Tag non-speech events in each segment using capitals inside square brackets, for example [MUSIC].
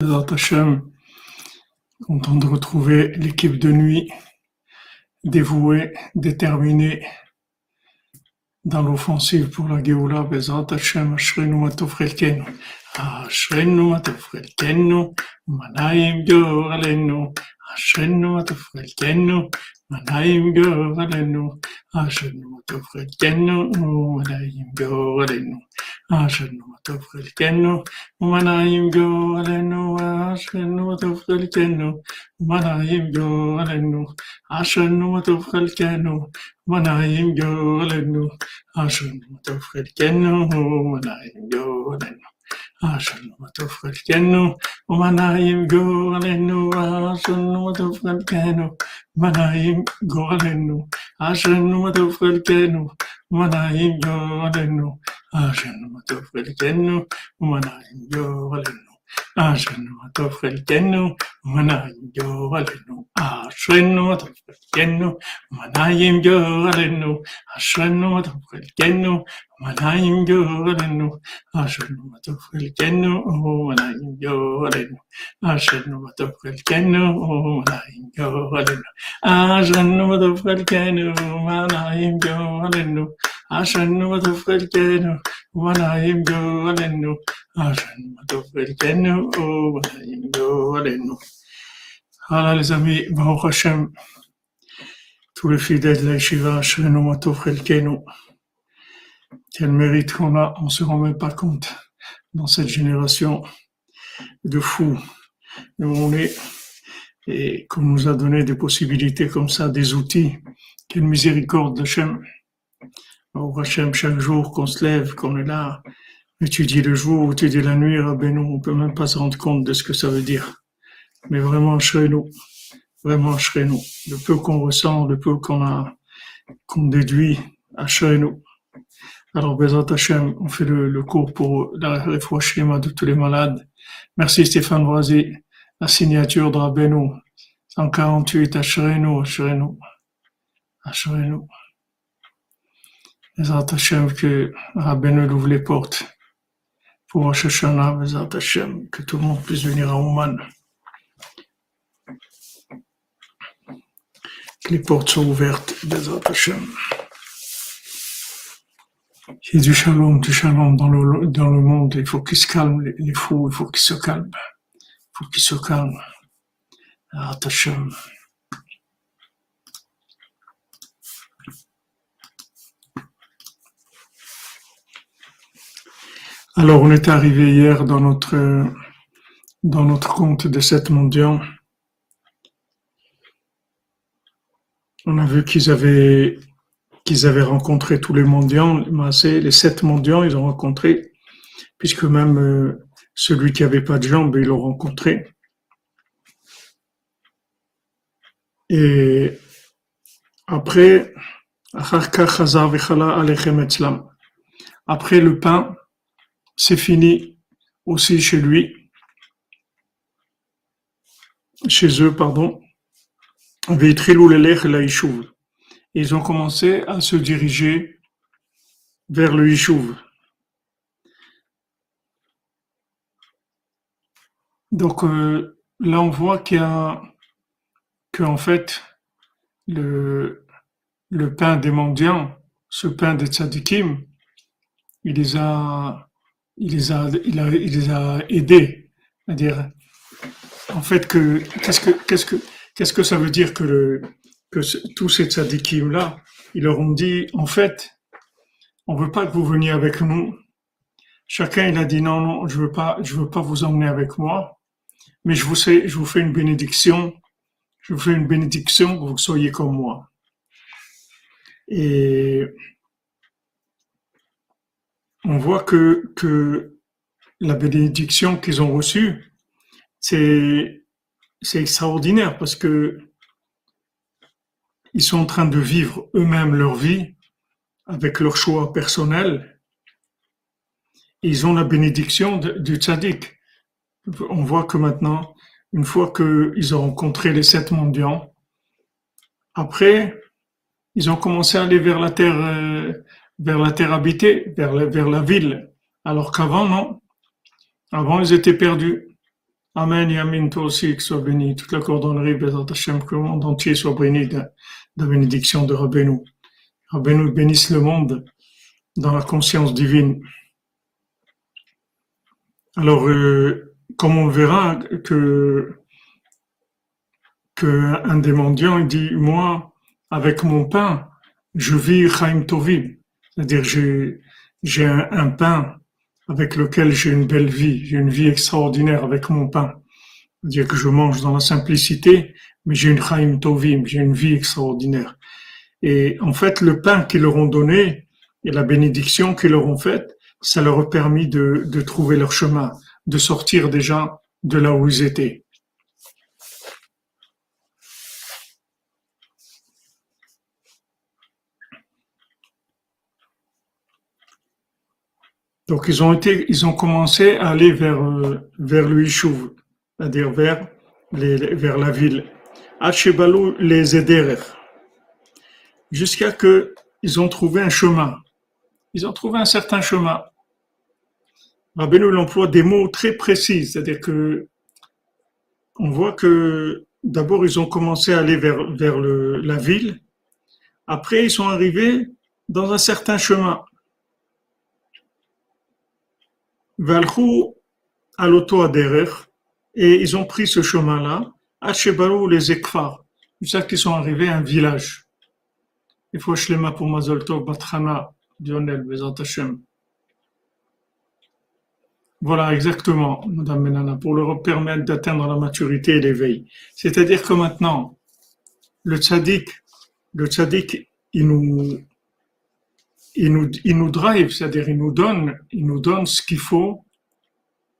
Content de retrouver l'équipe de nuit dévouée, déterminée dans l'offensive pour la Géoula. Bezat Hashem, Ashrenu Matov Chelkenu, Ashrenu Matov Chelkenu, Manayim Goralenu, Ashrenu Matov Alayim Gorelenu, Ashenu Tovrekenu, Alayim Gorelenu, Ashenu Tovrekenu, Alayim Gorelenu, Ashenu Tovrekenu, Alayim Gorelenu, Ashenu Tovrekenu, Alayim Gorelenu, Ashenu Tovrekenu, Alayim Gorelenu. Asunu matuf kalkenu, umanayim goalenu, asunu matuf kalkenu, manayim goalenu, asunu matuf kalkenu, manayim goalenu, asunu matuf kalkenu, manayim. Ашену Атофхальтену, Манайо Алену, Ашену Атофхальтену, Манаим Йоалену, Ашену Атофхальтену, Манаим Йоалену, Ашену Атофхальтену, Манаим Йоалену, Ашену Атофхальтену, Манаим Йоалену, Ашену Атофхальтену, Манаим Йоалену, ആഷണ്മുതഫൽക്കനു വനായും ഗോവലെന്നു ആഷണ്മുതഫൽക്കനു വനായും ഗോവലെന്നു Voilà les amis, Baruch Hashem, tous les fidèles de la Yeshiva, quel mérite qu'on a, on se rend même pas compte dans cette génération de fous où on est et qu'on nous a donné des possibilités comme ça, des outils. Quelle miséricorde d'Hachem. Au Hachem, chaque jour qu'on se lève, qu'on est là, étudier le jour, étudier la nuit, Rabbeinu, on peut même pas se rendre compte de ce que ça veut dire. Mais vraiment, nous vraiment, nous Le peu qu'on ressent, le peu qu'on a, qu'on déduit, à nous Alors, Bezat Hachem, on fait le, cours pour la schéma de tous les malades. Merci Stéphane Voisy. La signature de Rabbeinu. 148, Ashrenu, Ashrenu. Ashrenu. Que Rabbeinu ouvre les portes pour Rosh Hashanah, que tout le monde puisse venir à Ouman. Que les portes soient ouvertes, Bezat Hashem. Il y a du shalom, du shalom dans le, dans le monde. Il faut qu'ils se calment, les, fous, il faut qu'ils se calment. Il faut qu'ils se calment. Hashem. Alors, on est arrivé hier dans notre, dans compte de sept mendiants. On a vu qu'ils avaient, qu'ils avaient rencontré tous les mendiants, les sept mendiants, ils ont rencontré, puisque même euh, celui qui avait pas de jambes, ils l'ont rencontré. Et après, après le pain, c'est fini aussi chez lui, chez eux, pardon. Ils ont commencé à se diriger vers le Yishuv. Donc euh, là, on voit qu'il a que en fait le le pain des mendiants, ce pain des tzadikim, il les a il les a, il a, il les a aidés. C'est-à-dire, en fait, que, qu'est-ce que, qu'est-ce que, qu'est-ce que ça veut dire que le, que tous ces tzadikim-là, ils leur ont dit, en fait, on veut pas que vous veniez avec nous. Chacun, il a dit, non, non, je veux pas, je veux pas vous emmener avec moi, mais je vous sais, je vous fais une bénédiction, je vous fais une bénédiction que vous soyez comme moi. Et, on voit que, que la bénédiction qu'ils ont reçue, c'est, c'est extraordinaire parce que ils sont en train de vivre eux-mêmes leur vie avec leur choix personnel. Ils ont la bénédiction du tzaddik. On voit que maintenant, une fois qu'ils ont rencontré les sept mendiants, après, ils ont commencé à aller vers la terre, euh, vers la terre habitée, vers la, vers la ville. Alors qu'avant, non. Avant, ils étaient perdus. Amen, Yamin, toi aussi, que soit béni. Toute la cordonnerie, Bézat que le monde entier soit béni de, la bénédiction de Rabbeinu. Rabbeinu bénisse le monde dans la conscience divine. Alors, euh, comme on verra que, que un des mendiants, il dit, moi, avec mon pain, je vis Chaim Tovim. C'est-à-dire, j'ai, j'ai un pain avec lequel j'ai une belle vie, j'ai une vie extraordinaire avec mon pain. C'est-à-dire que je mange dans la simplicité, mais j'ai une chaim tovim, j'ai une vie extraordinaire. Et en fait, le pain qu'ils leur ont donné et la bénédiction qu'ils leur ont faite, ça leur a permis de, de trouver leur chemin, de sortir déjà de là où ils étaient. Donc ils ont été, ils ont commencé à aller vers euh, vers le c'est-à-dire vers les, vers la ville. Hachebalou les aider jusqu'à que ils ont trouvé un chemin. Ils ont trouvé un certain chemin. Rabbeinu l'emploie des mots très précis, c'est-à-dire que on voit que d'abord ils ont commencé à aller vers vers le, la ville. Après ils sont arrivés dans un certain chemin. Valchou à l'auto et ils ont pris ce chemin-là, à Chebarou les Ekfar, jusqu'à qu'ils sont arrivés à un village. Il faut Shlema pour Mazolto, Batrana, Bezant. Voilà, exactement, Madame Menana, pour leur permettre d'atteindre la maturité et l'éveil. C'est-à-dire que maintenant, le tzaddik, le tzaddik, il nous, il nous, drive, c'est-à-dire il nous donne, il nous donne ce qu'il faut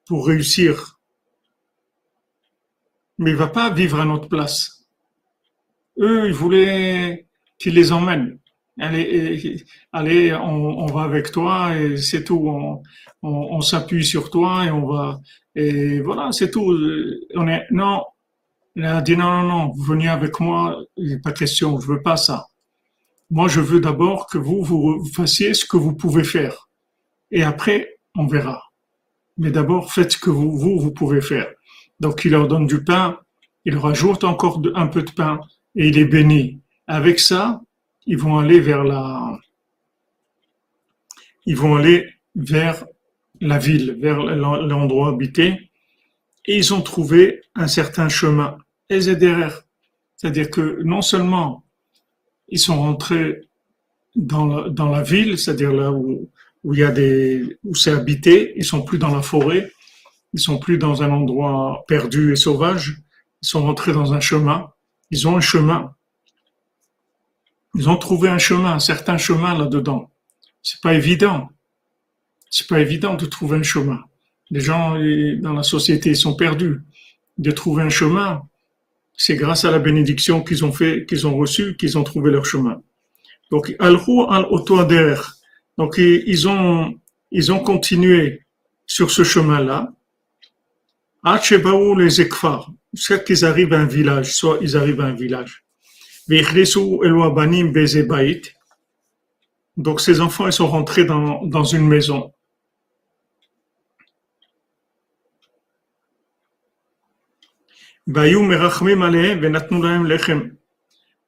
pour réussir. Mais il va pas vivre à notre place. Eux, ils voulaient qu'il les emmène. Allez, allez on, va avec toi et c'est tout. On, s'appuie sur toi et on va. Et voilà, c'est tout. On est non. Il a dit non, non, non. Vous venez avec moi. Pas question. Je veux pas ça. Moi, je veux d'abord que vous, vous fassiez ce que vous pouvez faire. Et après, on verra. Mais d'abord, faites ce que vous, vous, pouvez faire. Donc, il leur donne du pain, il rajoute encore un peu de pain et il est béni. Avec ça, ils vont aller vers la, ils vont aller vers la ville, vers l'endroit habité, et ils ont trouvé un certain chemin. C'est-à-dire que non seulement ils sont rentrés dans la, ville, c'est-à-dire là où, où c'est habité, ils sont plus dans la forêt, ils sont plus dans un endroit perdu et sauvage, ils sont rentrés dans un chemin, ils ont un chemin. Ils ont trouvé un chemin, un certain chemin là-dedans. C'est pas évident. C'est pas évident de trouver un chemin. Les gens dans la société sont perdus. De trouver un chemin, c'est grâce à la bénédiction qu'ils ont fait, qu'ils ont reçu, qu'ils ont trouvé leur chemin. Donc, al Donc, ils ont, ils ont continué sur ce chemin-là. Hachebaou les ekfar. Jusqu'à qu'ils arrivent à un village, soit ils arrivent à un village. Donc, ces enfants, ils sont rentrés dans, dans une maison.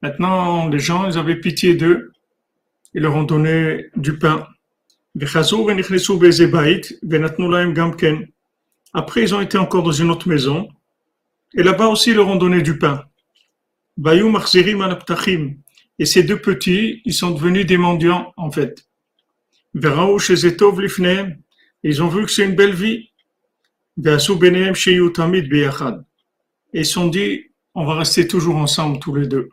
Maintenant, les gens, ils avaient pitié d'eux. Ils leur ont donné du pain. Après, ils ont été encore dans une autre maison. Et là-bas aussi, ils leur ont donné du pain. Et ces deux petits, ils sont devenus des mendiants, en fait. Ils ont vu que c'est une belle vie. Et sont dit, on va rester toujours ensemble tous les deux.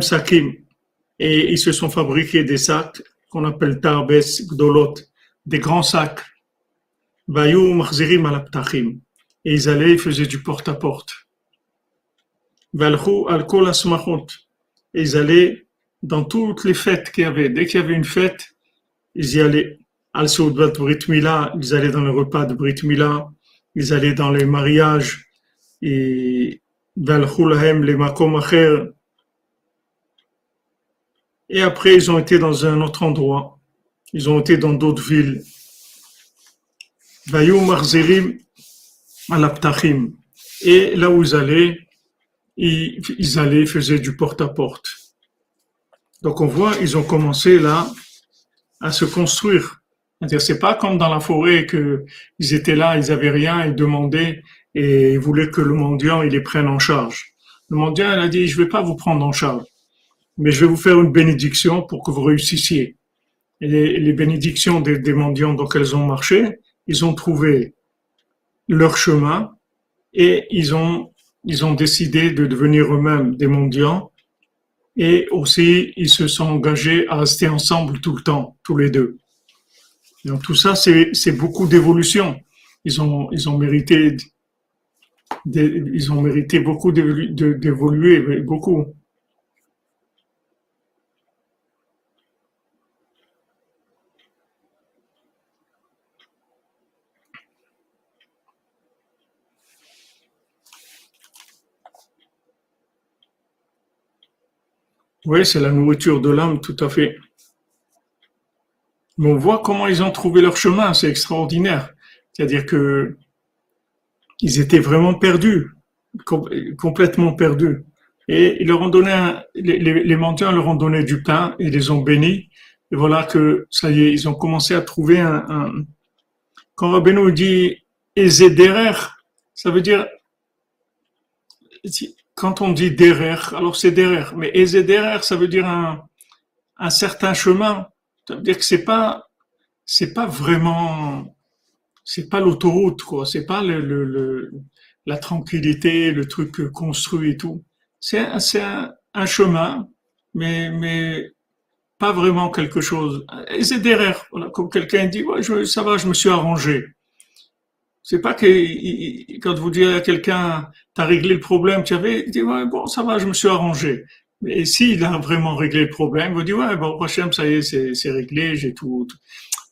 Sakim. Et ils se sont fabriqués des sacs qu'on appelle tarbes gdolot, des grands sacs. Bayou Makhzirim al Et ils allaient, ils faisaient du porte-à-porte. Valchou al kol Et ils allaient dans toutes les fêtes qu'il y avait. Dès qu'il y avait une fête, ils y allaient. Al Brit Mila, ils allaient dans le repas de Brit Mila, ils allaient dans les mariages, et les makom Et après, ils ont été dans un autre endroit. Ils ont été dans d'autres villes. Bayou Marzerim à l'Aptachim. Et là où ils allaient, ils, allaient, faisaient du porte-à-porte. Donc on voit, ils ont commencé là à se construire. C'est pas comme dans la forêt que ils étaient là, ils avaient rien, ils demandaient et ils voulaient que le mendiant il les prenne en charge. Le mendiant il a dit je vais pas vous prendre en charge, mais je vais vous faire une bénédiction pour que vous réussissiez. Et les, bénédictions des, des mendiants donc elles ont marché, ils ont trouvé leur chemin et ils ont ils ont décidé de devenir eux-mêmes des mendiants et aussi ils se sont engagés à rester ensemble tout le temps, tous les deux. Donc tout ça, c'est beaucoup d'évolution. Ils ont, ils ont mérité, ils ont mérité beaucoup d'évoluer, beaucoup. Oui, c'est la nourriture de l'âme, tout à fait. Mais on voit comment ils ont trouvé leur chemin, c'est extraordinaire. C'est-à-dire que ils étaient vraiment perdus, complètement perdus. Et ils leur ont donné les, les, mendiants leur ont donné du pain et les ont bénis. Et voilà que ça y est, ils ont commencé à trouver un. un... Quand Rabbeinu dit Ezederer, ça veut dire quand on dit derer, alors c'est derer, mais ezederer, ça veut dire un, un certain chemin. Ça veut dire que c'est pas, c'est pas vraiment, c'est pas l'autoroute, quoi. C'est pas la tranquillité, le truc construit et tout. C'est, un, chemin, mais, mais pas vraiment quelque chose. Et c'est derrière, voilà, comme quelqu'un dit, ça va, je me suis arrangé. C'est pas que quand vous dites à quelqu'un, t'as réglé le problème, tu avais, dit ouais, bon, ça va, je me suis arrangé. Et s'il a vraiment réglé le problème, il vous dit, ouais, bon, prochain, ça y est, c'est réglé, j'ai tout,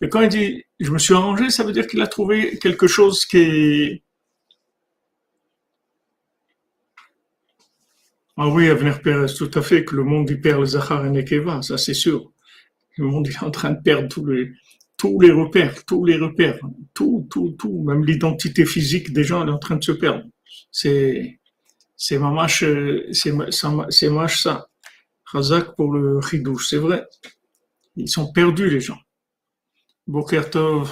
Mais quand il dit, je me suis arrangé, ça veut dire qu'il a trouvé quelque chose qui est... Ah oui, Avenir Pérez, tout à fait, que le monde y perd le Zahar et Nekeva, ça c'est sûr. Le monde est en train de perdre tous les, tous les repères, tous les repères, tout, tout, tout, même l'identité physique des gens est en train de se perdre. C'est, c'est mamash, c'est mamash ça. Razak pour le chidouche, c'est vrai. Ils sont perdus, les gens. Bokertov.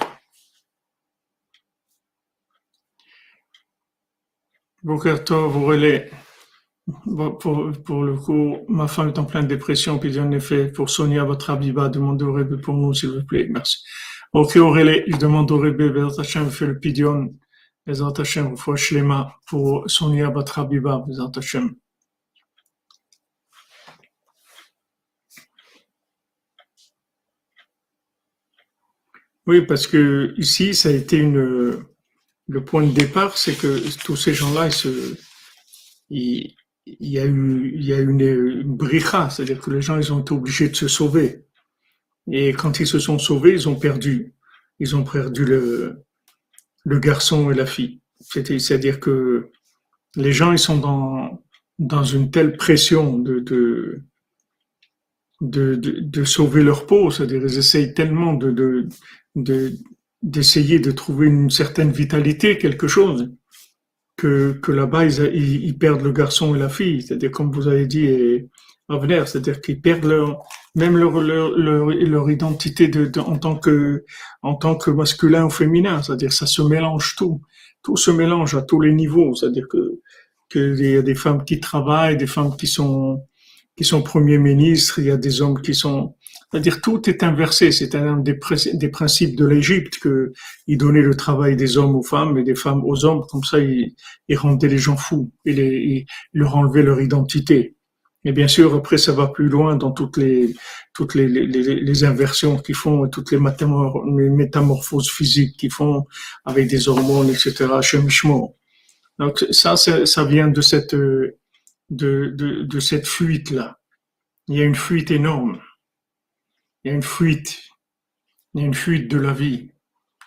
Bokertov, relais. Pour, pour le coup, ma femme est en pleine dépression, puis en effet, pour Sonia, votre Abiba, demandez au Rebbe pour nous, s'il vous plaît. Merci. Ok, Aurélie, il demande au Rebbe, Bertachem fait le pidion. Bezat Hashem, Shlema pour Sonia Batrabiba, Bezat Hashem. Oui, parce que ici, ça a été une, le point de départ, c'est que tous ces gens-là, il, y a eu, il y a une, une bricha, c'est-à-dire que les gens, ils ont été obligés de se sauver. Et quand ils se sont sauvés, ils ont perdu, ils ont perdu le, le garçon et la fille. C'est-à-dire que les gens, ils sont dans, dans une telle pression de, de, de, sauver leur peau, c'est-à-dire ils essayent tellement de, de, de, d'essayer de trouver une certaine vitalité, quelque chose, que, que là-bas, ils, ils, perdent le garçon et la fille. C'est-à-dire, comme vous avez dit, c'est-à-dire qu'ils perdent leur, même leur, leur, leur, identité de, en, tant que, en tant que masculin ou féminin, c'est-à-dire ça se mélange tout, tout se mélange à tous les niveaux, c'est-à-dire que qu'il y a des femmes qui travaillent, des femmes qui sont qui sont premiers ministres, il y a des hommes qui sont, c'est-à-dire tout est inversé, c'est un des, des principes de l'Égypte que il donnait le travail des hommes aux femmes et des femmes aux hommes, comme ça il, il rendait les gens fous. Et, les, il leur enlevait leur identité. Et bien sûr, après, ça va plus loin dans toutes les, toutes les, les, les inversions qu'ils font et toutes les métamorphoses physiques qu'ils font avec des hormones, etc., chemichement. Donc, ça, ça vient de cette, de, de, de cette fuite-là. Il y a une fuite énorme. Il y a une fuite. Il y a une fuite de la vie.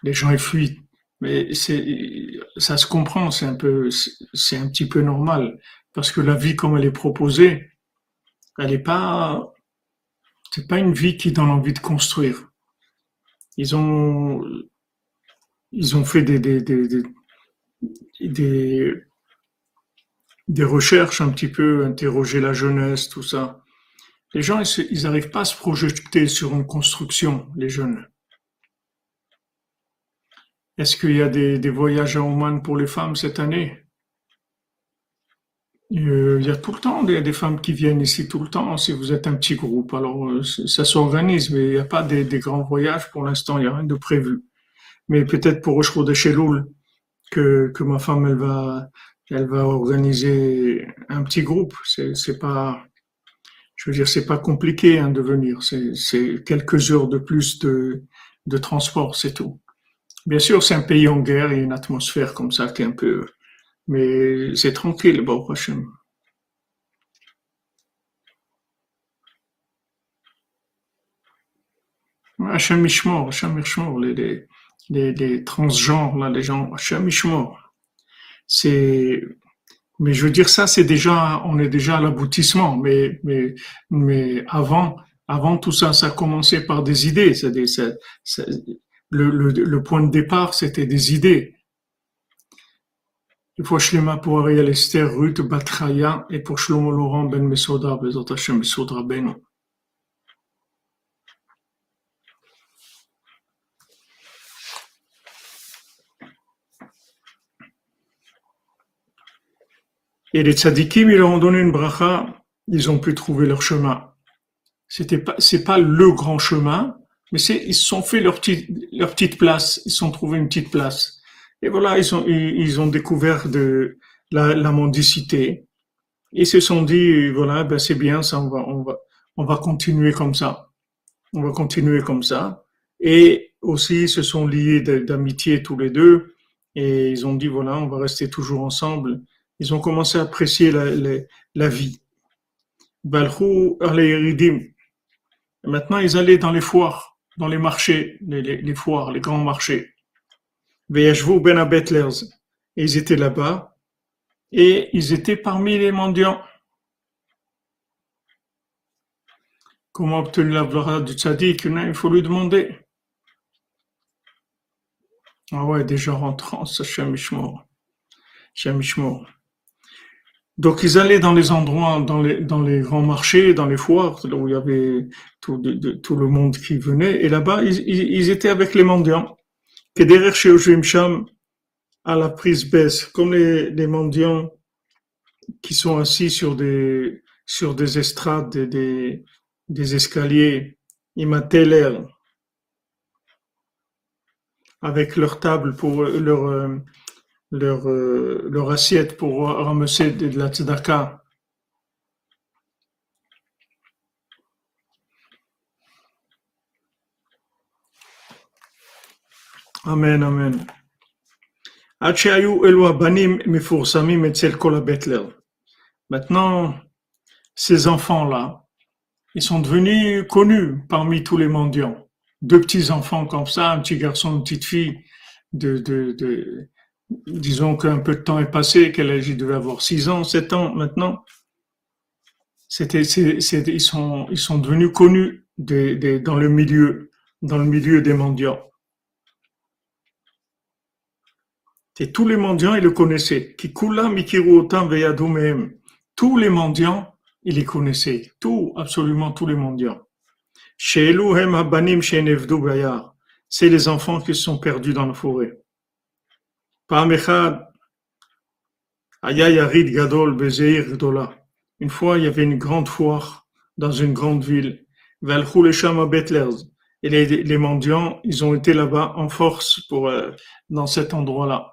Les gens, ils fuient. Mais c'est, ça se comprend, c'est un peu, c'est un petit peu normal. Parce que la vie, comme elle est proposée, elle est pas, c'est pas une vie qui donne envie de construire. Ils ont, ils ont fait des, des, des, des, des recherches un petit peu, interroger la jeunesse, tout ça. Les gens, ils n'arrivent pas à se projeter sur une construction, les jeunes. Est-ce qu'il y a des, des voyages à Oman pour les femmes cette année? Il y a tout le temps des, des femmes qui viennent ici tout le temps, si vous êtes un petit groupe. Alors, euh, ça s'organise, mais il n'y a pas des, grands voyages pour l'instant, il n'y a rien de prévu. Mais peut-être pour Rochereau de Cheloul, que, que ma femme, elle va, elle va organiser un petit groupe. C'est, pas, je veux dire, c'est pas compliqué hein, de venir. C'est quelques heures de plus de, de transport, c'est tout. Bien sûr, c'est un pays en guerre et une atmosphère comme ça qui est un peu, mais c'est tranquille, bon, prochain. Hachem Hachem les, les, les, transgenres, là, les gens, Hachem Mishmor. C'est, mais je veux dire, ça, c'est déjà, on est déjà à l'aboutissement, mais, mais, mais avant, avant tout ça, ça a commencé par des idées. C'est, le, le, le point de départ, c'était des idées pour Shlema pour Ariel Esther, Ruth Batraya et pour Shlomo Laurent Ben Mesoda, Bezat Hashem Mesoda Ben. Et les tzadikim, ils leur ont donné une bracha, ils ont pu trouver leur chemin. C'était pas, c'est pas le grand chemin, mais c'est, ils se sont fait leur petite, leur petite place, ils se sont trouvé une petite place. Et voilà, ils ont, ils ont découvert de la, la mendicité. Ils se sont dit, voilà, ben c'est bien, ça, on va, on va, on va continuer comme ça. On va continuer comme ça. Et aussi, ils se sont liés d'amitié tous les deux. Et ils ont dit, voilà, on va rester toujours ensemble. Ils ont commencé à apprécier la, la, la vie. Maintenant, ils allaient dans les foires, dans les marchés, les, les foires, les grands marchés. Veyashvu ben Abetlers. Et ils étaient là-bas. Et ils étaient parmi les mendiants. Comment obtenir la du tzaddik Il faut lui demander. Ah ouais, déjà rentrant, ça, Shemishmor. Shemishmor. Donc ils allaient dans les endroits, dans les, grands marchés, dans les foires, où il y avait tout, le monde qui venait. Et là-bas, ils étaient avec les mendiants. כדרך שיושבים שם à la prise baisse, comme les, les mendiants qui sont assis sur des, sur des estrades, des, des, des escaliers, imateler, avec leur table pour leur, leur, leur assiette pour ramasser de la tzedaka. Amen, amen. Maintenant, ces enfants-là, ils sont devenus connus parmi tous les mendiants. Deux petits enfants comme ça, un petit garçon, une petite fille, de, de, de disons qu'un peu de temps est passé, qu'elle devait avoir six ans, sept ans maintenant. C'était, c'est, c'est, ils sont, ils sont devenus connus de, de, dans le milieu, dans le milieu des mendiants. Et tous les mendiants, ils le connaissaient. Tous les mendiants, ils les connaissaient. Tout, absolument tous les mendiants. C'est les enfants qui sont perdus dans la forêt. Une fois, il y avait une grande foire dans une grande ville. Et les, les mendiants, ils ont été là-bas en force pour, euh, dans cet endroit-là.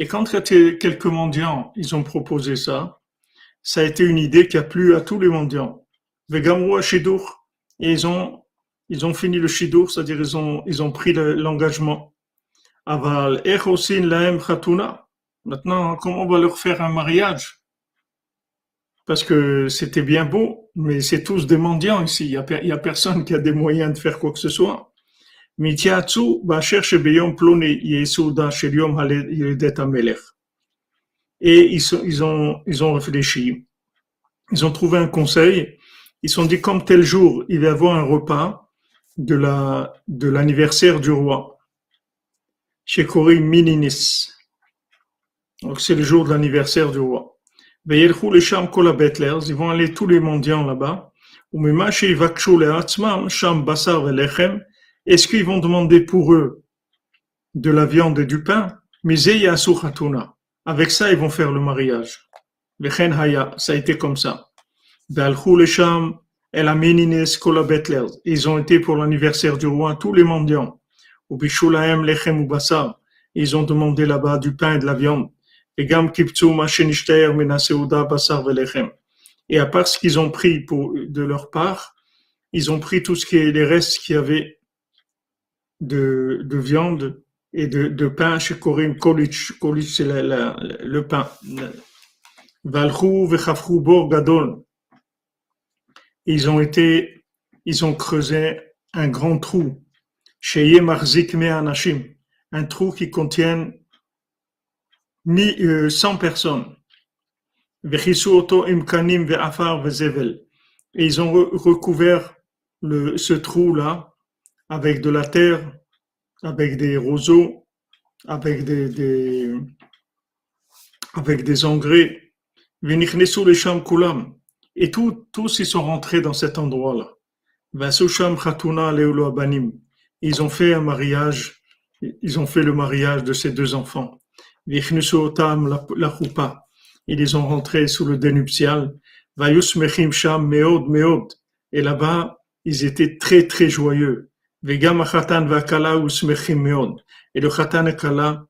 Et quand quelques mendiants, ils ont proposé ça, ça a été une idée qui a plu à tous les mendiants. Et ils ont, ils ont fini le Shidur, c'est-à-dire ils ont, ils ont pris l'engagement. Aval Laem Maintenant, comment on va leur faire un mariage? Parce que c'était bien beau, mais c'est tous des mendiants ici. Il n'y a personne qui a des moyens de faire quoi que ce soit. Et ils, sont, ils, ont, ils ont réfléchi. Ils ont trouvé un conseil. Ils sont dit, comme tel jour, il va y avoir un repas de la, de l'anniversaire du roi. Chez Kori Mininis. Donc, c'est le jour de l'anniversaire du roi. Ils vont aller tous les mendiants là-bas. Est-ce qu'ils vont demander pour eux de la viande et du pain? Avec ça, ils vont faire le mariage. Ça a été comme ça. Ils ont été pour l'anniversaire du roi, tous les mendiants. Ils ont demandé là-bas du pain et de la viande. Et à part ce qu'ils ont pris de leur part, ils ont pris tout ce qui est les restes qu'il y avait de, de viande et de, de pain chez Korim Kolich. Kolich, c'est la, la, le pain. Ils ont été, ils ont creusé un grand trou. Chez Marzik me anashim. Un trou qui contient mi, euh, 100 personnes. Vechisu oto imkanim ve'afar ve'zevel. Et ils ont recouvert le, ce trou-là avec de la terre, avec des roseaux, avec des, des avec des engrais. Et tous, tous ils sont rentrés dans cet endroit-là. Ils ont fait un mariage, ils ont fait le mariage de ces deux enfants. Ils les ont rentrés sous le dénuptial. Et là-bas, ils étaient très très joyeux. Et le Khatan et Kala,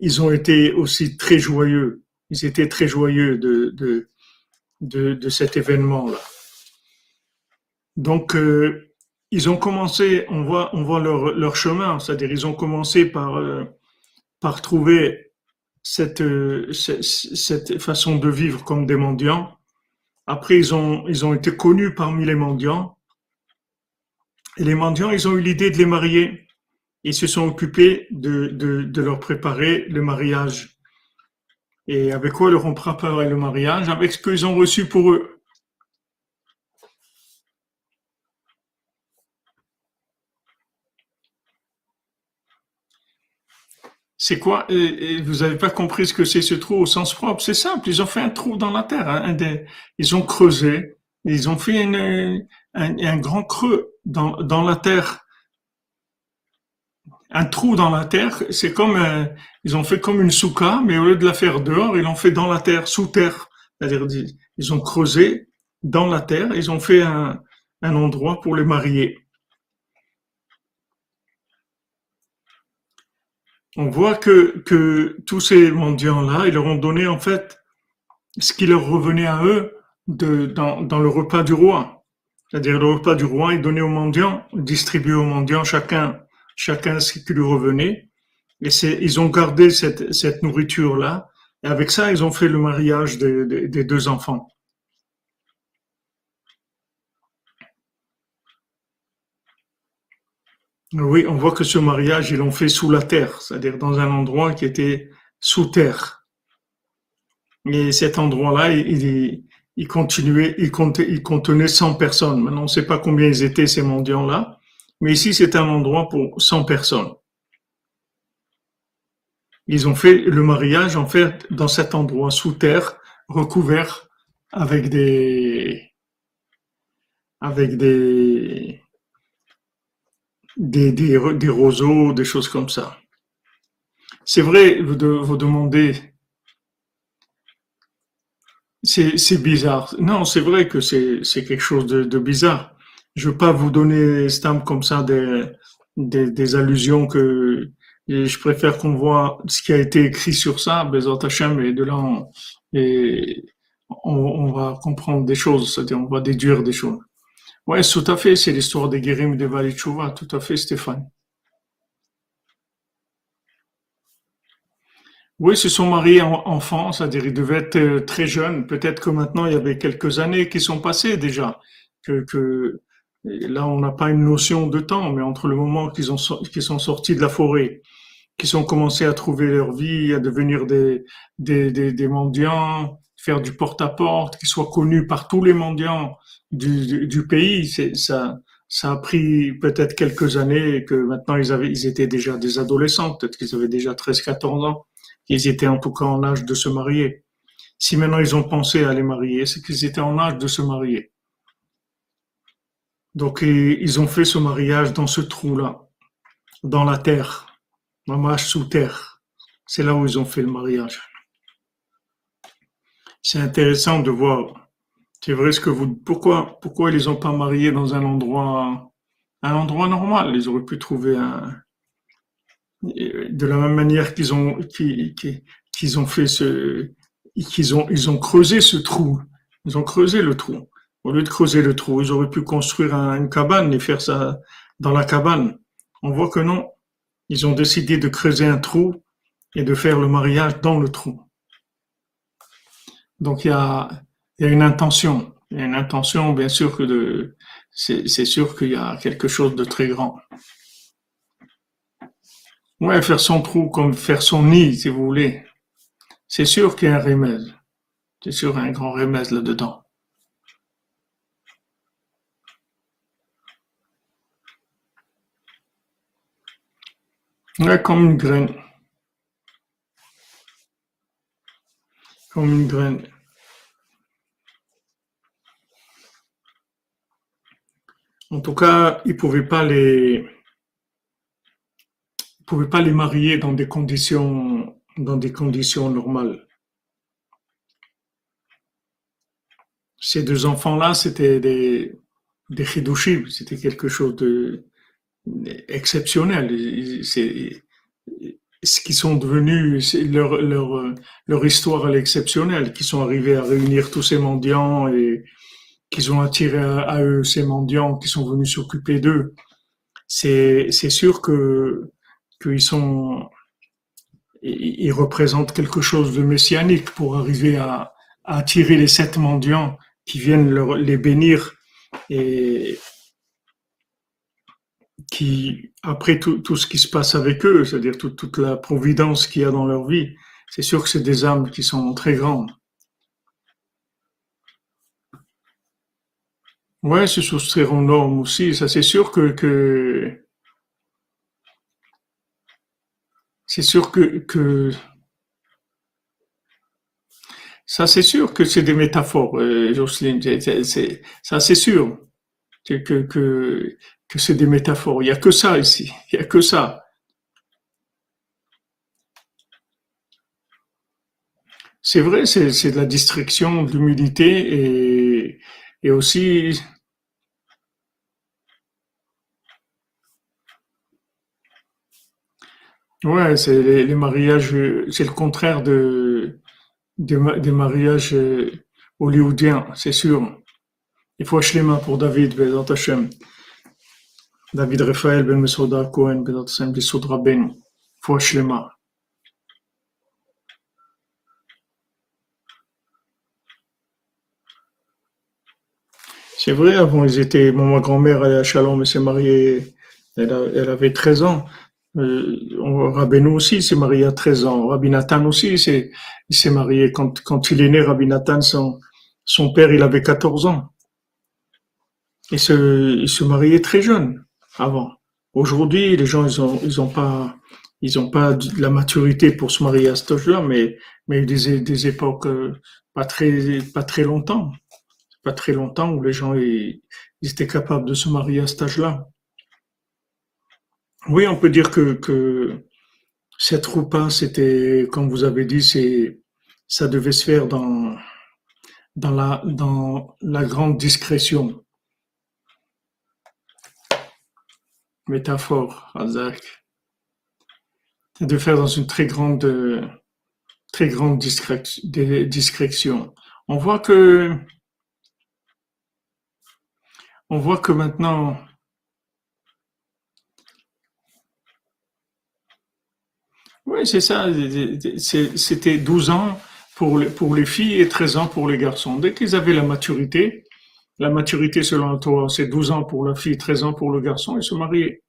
ils ont été aussi très joyeux. Ils étaient très joyeux de, de, de, de cet événement-là. Donc, euh, ils ont commencé, on voit, on voit leur, leur chemin, c'est-à-dire ils ont commencé par, euh, par trouver cette, euh, cette, cette, façon de vivre comme des mendiants. Après, ils ont, ils ont été connus parmi les mendiants. Et les mendiants, ils ont eu l'idée de les marier. Ils se sont occupés de, leur préparer le mariage. Et avec quoi leur ont préparé le mariage Avec ce qu'ils ont reçu pour eux. C'est quoi? Vous n'avez pas compris ce que c'est ce trou au sens propre? C'est simple, ils ont fait un trou dans la terre. Hein, ils ont creusé, ils ont fait un, grand creux dans, la terre. Un trou dans la terre, c'est comme euh, ils ont fait comme une souka, mais au lieu de la faire dehors, ils l'ont fait dans la terre, sous terre. C'est-à-dire ils ont creusé dans la terre, ils ont fait un, endroit pour les marier. On voit que, que tous ces mendiants-là, ils leur ont donné en fait ce qui leur revenait à eux dans, le repas du roi. C'est-à-dire le repas du roi est donné aux mendiants, distribué aux mendiants, chacun, chacun ce qui lui revenait. Et ils ont gardé cette, nourriture-là. Et avec ça, ils ont fait le mariage des deux enfants. Oui, on voit que ce mariage, ils l'ont fait sous la terre, c'est-à-dire dans un endroit qui était sous terre. Et cet endroit-là, il, il continuait, il, comptait, il contenait 100 personnes. Maintenant, on ne sait pas combien ils étaient ces mendiants-là, mais ici, c'est un endroit pour 100 personnes. Ils ont fait le mariage, en fait, dans cet endroit sous terre, recouvert avec des, avec des, des, des, roseaux, des choses comme ça. C'est vrai, vous demandez c'est bizarre. Non, c'est vrai que c'est quelque chose de, de, bizarre. Je veux pas vous donner, Stam, comme ça des, des, des allusions que je préfère qu'on voit ce qui a été écrit sur ça, Bezat Hashem, et de là, on, et on, on, va comprendre des choses, c'est-à-dire on va déduire des choses. Ouais, tout à fait, c'est l'histoire des Guérim de Valitchouva, tout à fait, Stéphane. Oui, se sont mariés en enfants, c'est-à-dire ils devaient être euh, très jeunes. Peut-être que maintenant il y avait quelques années qui sont passées déjà. Que, que là on n'a pas une notion de temps, mais entre le moment qu'ils ont qu'ils sont sortis de la forêt, qu'ils ont commencé à trouver leur vie, à devenir des des, des, des mendiants, faire du porte-à-porte, qu'ils soient connus par tous les mendiants du, du, du pays, ça. Ça a pris peut-être quelques années et que maintenant ils avaient, ils étaient déjà des adolescents, peut-être qu'ils avaient déjà treize quatorze ans. Ils étaient en tout cas en âge de se marier. Si maintenant ils ont pensé à les marier, c'est qu'ils étaient en âge de se marier. Donc ils ont fait ce mariage dans ce trou-là, dans la terre, mamage sous terre. C'est là où ils ont fait le mariage. C'est intéressant de voir. C'est vrai ce que vous. Pourquoi, pourquoi ils les ont pas mariés dans un endroit, un endroit normal? Ils auraient pu trouver un. De la même manière qu'ils ont, qu'ils, ont fait ce, qu'ils ont, ils ont creusé ce trou. Ils ont creusé le trou. Au lieu de creuser le trou, ils auraient pu construire un- une cabane et faire ça dans la cabane. On voit que non. Ils ont décidé de creuser un trou et de faire le mariage dans le trou. Donc il y a, il y a une intention. Il y a une intention, bien sûr que de, c'est sûr qu'il y a quelque chose de très grand. Ouais, faire son trou comme faire son nid, si vous voulez. C'est sûr qu'il y a un remède. C'est sûr qu'il y a un grand remède là-dedans. Ouais, comme une graine. Comme une graine. En tout cas, ils pouvaient pas les, ils pouvaient pas les marier dans des conditions, dans des conditions normales. Ces deux enfants-là, c'était des, des chidushim, c'était quelque chose de exceptionnel. Ils- C'est, ce qu'ils sont devenus, leur, leur, leur histoire elle est exceptionnelle, qu'ils sont arrivés à réunir tous ces mendiants et qu'ils ont attiré à, à eux ces mendiants qui sont venus s'occuper d'eux. C'est, c'est sûr que, qu'ils sont, ils représentent quelque chose de messianique pour arriver à, à attirer les sept mendiants qui viennent leur- les bénir et qui, après tout, tout ce qui se passe avec eux, c'est-à-dire toute toute la providence qu'il y a dans leur vie, c'est sûr que c'est des âmes qui sont très grandes. Ouais, se soustraire aux normes aussi, ça c'est sûr que c'est sûr que, ça c'est sûr que c'est des métaphores, euh, Jocelyne, c'est, ça c'est sûr que, c'est des métaphores. Il y a que ça ici, il y a que ça. C'est vrai, c'est, c'est de la distraction, de l'humilité et aussi, ouais, c'est les, mariages, c'est le contraire de, des, ma- des mariages euh, hollywoodiens, c'est sûr. Il faut les mains pour David, Bezat Hashem. David Raphaël Ben Mesouda Cohen, Bezat Hashem, Bissoud Rabbeinu. Il faut les. C'est vrai, avant, ils étaient, bon, ma grand-mère, elle est à Chalon, mais s'est mariée, elle avait 13 ans. Euh, Rabbeinu aussi s'est marié à 13 ans. Rabbi Nathan aussi, s'est- marié quand, quand il est né, Rabbi Nathan, son, père, il avait 14 ans. Il se, se mariait très jeune, avant. Aujourd'hui, les gens, ils ont, ils ont pas, ils la maturité pour se marier à cet âge-là, mais, mais il y a des, des époques, euh, pas très, pas très longtemps, pas très longtemps où les gens, étaient capables de se marier à cet âge-là. Oui, on peut dire que, cette roupa, c'était, comme vous avez dit, c'est, ça devait se faire dans, la, grande discrétion. Métaphore. C'est de faire dans une très grande, très grande discrétion. On voit que, on voit que maintenant, Oui, c'est ça. C'était 12 ans pour les, pour les filles et 13 ans pour les garçons. Dès qu'ils avaient la maturité, la maturité selon Torah, c'est 12 ans pour la fille, 13 ans pour le garçon, ils se mariaient.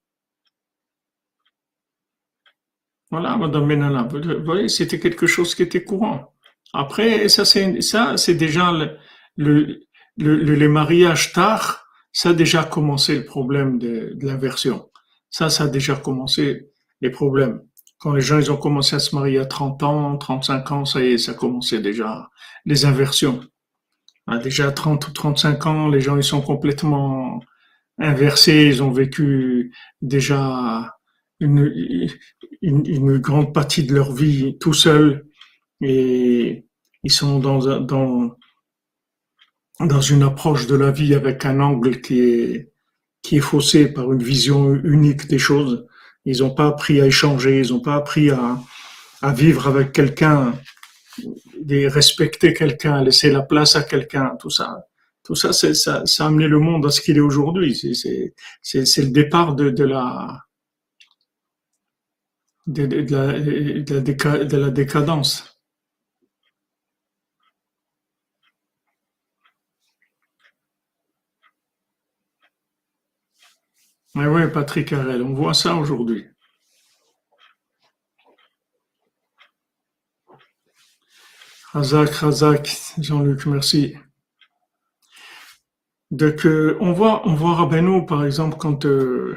Voilà, Madame Benalla, vous voyez, c'était quelque chose qui était courant. Après, ça, c'est, ça, c'est déjà le, le, le, les mariages tard, ça a déjà commencé le problème de, de l'inversion. Ça, ça a déjà commencé les problèmes. Quand les gens, ils ont commencé à se marier à 30 ans, 35 ans, ça y est, ça commençait déjà les inversions. Ah, déjà à 30 ou 35 ans, les gens, ils sont complètement inversés, ils ont vécu déjà une grande partie de leur vie tout seuls et ils sont dans, dans, dans une approche de la vie avec un angle qui est, qui est faussé par une vision unique des choses. Ils n'ont pas appris à échanger, ils n'ont pas appris à, vivre avec quelqu'un, de respecter quelqu'un, laisser la place à quelqu'un, tout ça. Tout ça, ça, a amené le monde à ce qu'il est aujourd'hui. C'est le départ de, la, décadence. Mais oui, Patrick Harel, on voit ça aujourd'hui. Razak, Razak, Jean-Luc, merci. Donc, euh, on voit, on voit par exemple, quand euh,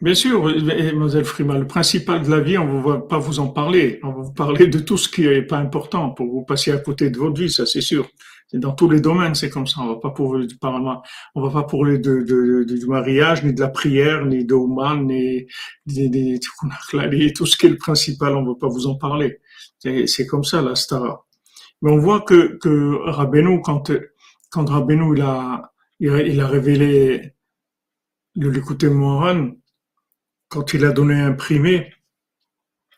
Bien sûr, mademoiselle Frima, le principal de la vie, on ne va pas vous en parler. On va vous parler de tout ce qui n'est pas important pour vous passer à côté de votre vie, ça c'est sûr. Dans tous les domaines, c'est comme ça. On va pas parler on va pas parler de, de, du mariage, ni de la prière, ni d'Oman, ni de, tout ce qui est le principal, on va pas vous en parler. C'est comme ça, la star. Mais on voit que, que quand, quand Rabbeinu, il a, il a, révélé le l'écouter Moran, quand il a donné à imprimer,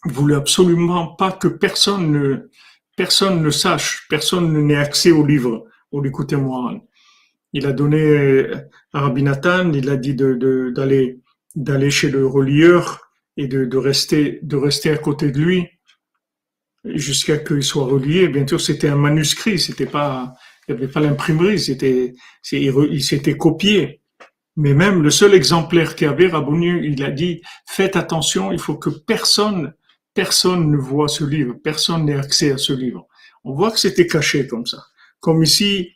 il voulait absolument pas que personne ne, personne ne sache, personne n'ait accès au livre, au l'écouter moral. Il a donné à Rabbi Nathan, il a dit de, d'aller, d'aller chez le relieur et de, de, rester, de rester à côté de lui jusqu'à qu'il soit relié. Bien sûr, c'était un manuscrit, c'était pas, il n'y avait pas l'imprimerie, c'était, il s'était copié. Mais même le seul exemplaire qu'il avait, Rabouni, il a dit, faites attention, il faut que personne, personne ne voit ce livre, personne n'ait accès à ce livre. On voit que c'était caché comme ça. Comme ici,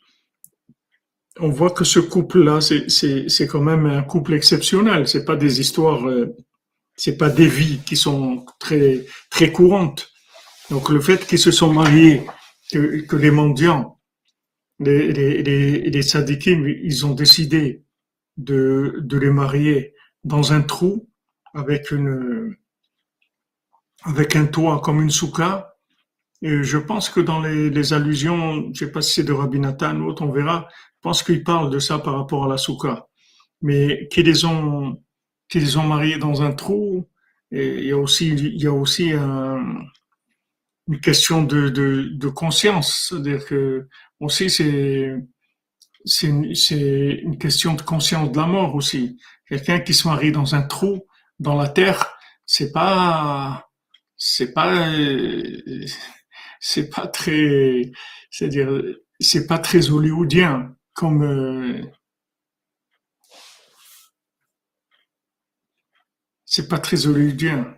on voit que ce couple-là, c'est quand même un couple exceptionnel. C'est pas des histoires, euh, c'est pas des vies qui sont très, très courantes. Donc le fait qu'ils se sont mariés, que, les mendiants, les, les, les, les ils ont décidé de, de les marier dans un trou avec une avec un toit comme une souka. Et je pense que dans les, les allusions, je sais pas si c'est de Rabbi Nathan ou autre, on verra, je pense qu'il parle de ça par rapport à la souka. Mais qu'ils les ont, qu'ils les ont mariés dans un trou, et il y a aussi, il y a aussi un, une question de, de, de conscience. C'est-à-dire que aussi c'est, c'est une, question de conscience de la mort aussi. Quelqu'un qui se marie dans un trou dans la terre, c'est pas, c'est pas, c'est pas très, c'est-à-dire, c'est pas très hollywoodien comme. C'est pas très hollywoodien.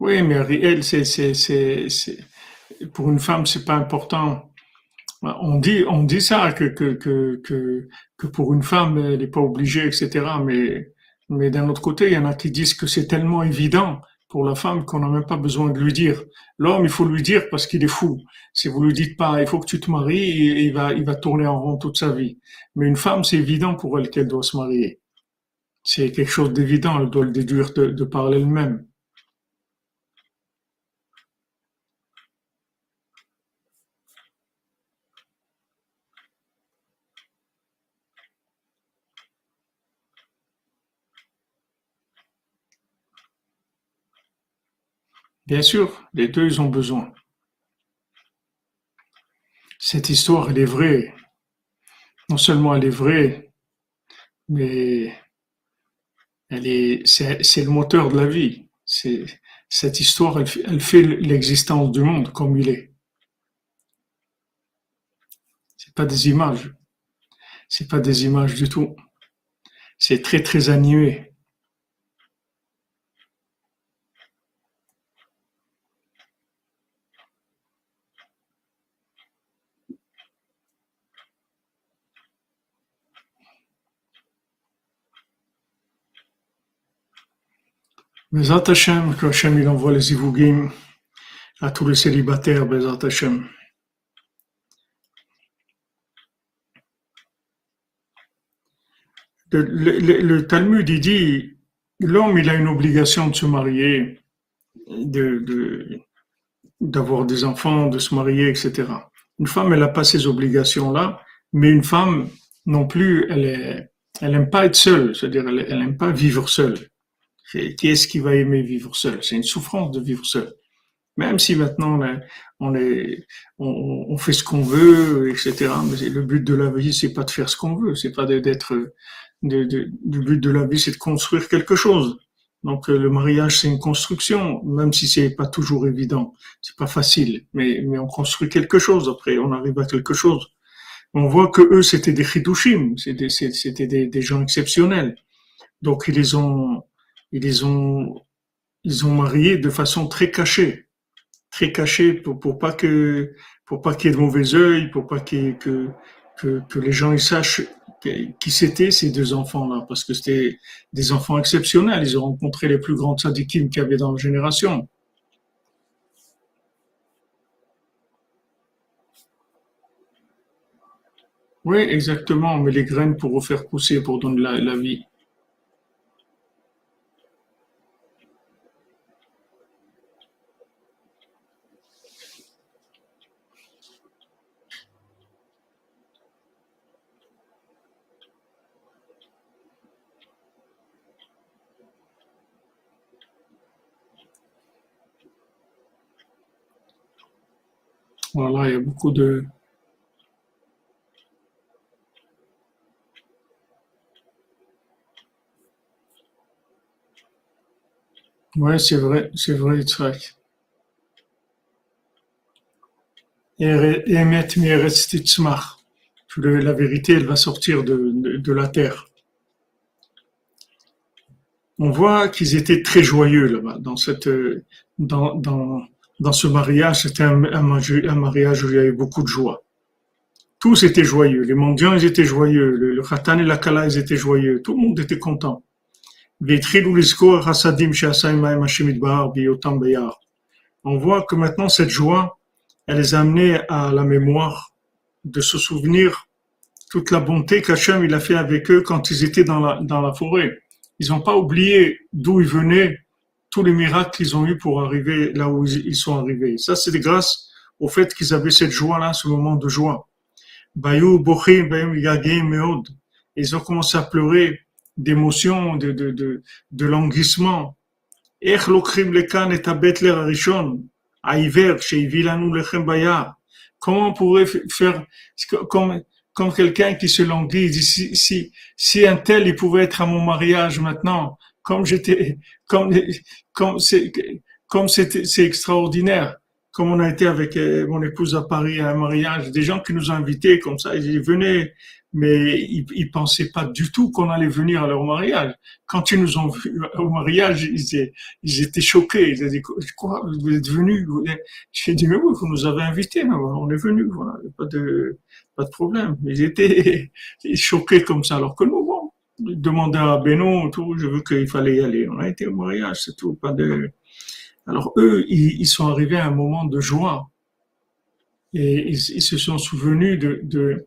Oui, mais réel, c'est, c'est, c'est, c'est, pour une femme, c'est pas important. On dit, on dit ça que que que que, pour une femme, elle n'est pas obligée, etc. Mais mais d'un autre côté, il y en a qui disent que c'est tellement évident pour la femme qu'on n'a même pas besoin de lui dire. L'homme, il faut lui dire parce qu'il est fou. Si vous lui dites pas, il faut que tu te maries, il va il va tourner en rond toute sa vie. Mais une femme, c'est évident pour elle qu'elle doit se marier. C'est quelque chose d'évident. Elle doit le déduire de, de par elle-même. Bien sûr, les deux, ont besoin. Cette histoire, elle est vraie. non seulement elle est vraie, mais elle est, c'est, le moteur de la vie. Cette histoire, elle, fait l'existence du monde comme il est. C'est pas des images. C'est pas des images du tout. C'est très très animé. Bezat Hashem, que Hashem il envoie les Ivougim à tous les célibataires, Bezat Hashem. Le, Talmud il dit l'homme il a une obligation de se marier, d'avoir des enfants, de se marier, etc. Une femme, elle n'a pas ces obligations-là, mais une femme non plus, elle est, elle aime pas être seule, c'est-à-dire elle, elle aime pas vivre seule. Qui est-ce qui va aimer vivre seul? C'est une souffrance de vivre seul. Même si maintenant on, est, on, fait ce qu'on veut, etc. Mais le but de la vie, c'est pas de faire ce qu'on veut, c'est pas d'être. Le but de la vie, c'est de construire quelque chose. Donc le mariage, c'est une construction, même si c'est pas toujours évident, c'est pas facile, mais mais on construit quelque chose. Après, on arrive à quelque chose. On voit que eux, c'était des chidushim, c'était des, des gens exceptionnels. Donc ils les ont ils les ont, ils ont marié de façon très cachée, très cachée pour, pas que, pour pas qu'il y ait de mauvais œil, pour pas que, les gens sachent qui c'était ces deux enfants-là, parce que c'était des enfants exceptionnels. Ils ont rencontré les plus grands sadikim qu'il y avait dans la génération. Oui, exactement, mais les graines pour refaire pousser, pour donner la vie. Voilà, il y a beaucoup de Ouais, c'est vrai, c'est vrai, Yitzhak. Emet. La vérité, elle va sortir de, de, de la terre. On voit qu'ils étaient très joyeux là-bas, dans cette, dans, dans, dans ce mariage, c'était un, mariage où il y avait beaucoup de joie. Tous étaient joyeux. Les mendiants, ils étaient joyeux. Le, le khatan et la kala, ils étaient joyeux. Tout le monde était content. On voit que maintenant, cette joie, elle les a amenés à la mémoire de se souvenir toute la bonté qu'Hachem il a fait avec eux quand ils étaient dans la, dans la forêt. Ils n'ont pas oublié d'où ils venaient, tous les miracles qu'ils ont eu pour arriver là où ils sont arrivés. Ça, c'est grâce au fait qu'ils avaient cette joie-là, ce moment de joie. Ils ont commencé à pleurer d'émotion, de, de, de, de languissement. Comment on pourrait faire comme, comme quelqu'un qui se languit, si, si, si un tel il pouvait être à mon mariage maintenant, comme j'étais, comme, comme c'est, comme c'est, c'est extraordinaire. Comme on a été avec euh, mon épouse à Paris à un mariage, des gens qui nous ont invités comme ça, ils venaient, mais ils, ils pensaient pas du tout qu'on allait venir à leur mariage. Quand ils nous ont vus au mariage, ils étaient, ils étaient choqués. Ils ont dit, quoi, vous êtes venus? J'ai dit, mais oui, vous nous avez invités, on est venus, voilà, pas de, pas de problème. Ils étaient [LAUGHS] choqués comme ça, alors que nous, demander à Benoît, tout, je veux qu'il fallait y aller. On a été au mariage, c'est tout, pas de. Alors eux, ils, sont arrivés à un moment de joie et ils, se sont souvenus de, de,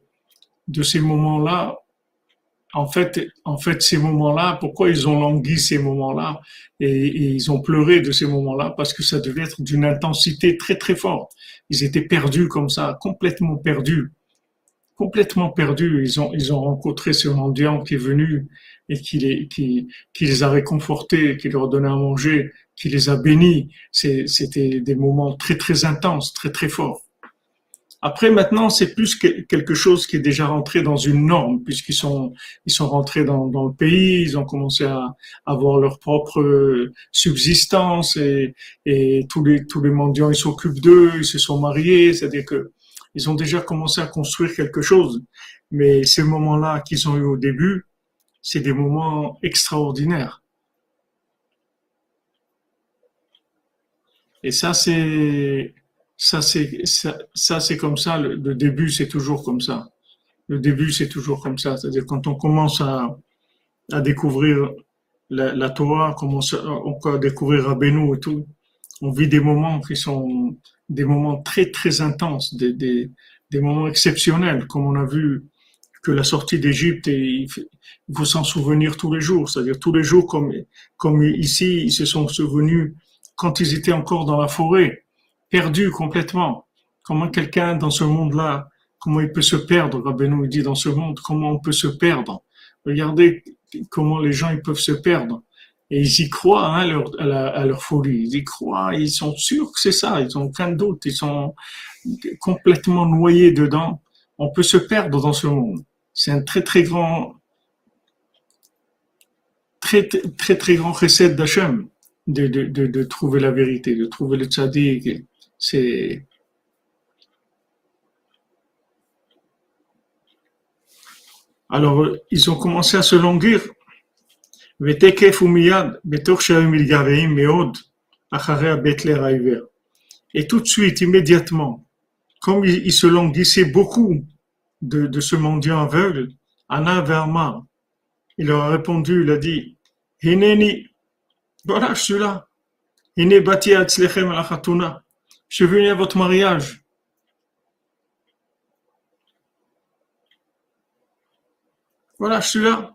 de ces moments-là. En fait, en fait, ces moments-là, pourquoi ils ont langui ces moments-là? Et, et, ils ont pleuré de ces moments-là Parce que ça devait être d'une intensité très très forte. Ils étaient perdus comme ça, complètement perdus complètement perdus. Ils ont, ils ont rencontré ce mendiant qui est venu et qui les, qui, qui les a réconfortés, qui leur donné à manger, qui les a bénis. C'était des moments très, très intenses, très, très forts. Après, maintenant, c'est plus quelque chose qui est déjà rentré dans une norme, puisqu'ils sont, ils sont rentrés dans, dans le pays, ils ont commencé à avoir leur propre subsistance et, et tous les, tous les mendiants, ils s'occupent d'eux, ils se sont mariés, c'est-à-dire que ils ont déjà commencé à construire quelque chose. Mais ces moments-là qu'ils ont eu au début, c'est des moments extraordinaires. Et ça, c'est, ça, c'est, ça, c'est comme ça. Le, début, c'est toujours comme ça. Le début, c'est toujours comme ça. C'est-à-dire quand on commence à, à découvrir la, la Torah, on commence à, découvrir Rabbeinu et tout, on vit des moments qui sont des moments très, très intenses, des, des, des moments exceptionnels, comme on a vu que la sortie d'Égypte, il faut s'en souvenir tous les jours. C'est-à-dire tous les jours, comme, comme ici, ils se sont souvenus quand ils étaient encore dans la forêt, perdus complètement. Comment quelqu'un dans ce monde-là, comment il peut se perdre, Rabbeinu dit dans ce monde, comment on peut se perdre? Regardez comment les gens ils peuvent se perdre. Et ils y croient hein, à, leur folie. Ils y croient, ils sont sûrs que c'est ça, ils ont aucun doute, ils sont complètement noyés dedans. On peut se perdre dans ce monde. C'est un très très grand, très très très grand recette d'Hachem de, trouver la vérité, de trouver le tzaddik. C'est alors ils ont commencé à se languir. Et tout de suite, immédiatement, comme il, se languissait beaucoup de, ce mendiant aveugle, Anna Verma, il leur a répondu, il a dit, voilà, je suis là. Je suis venu à votre mariage. Voilà, je suis là.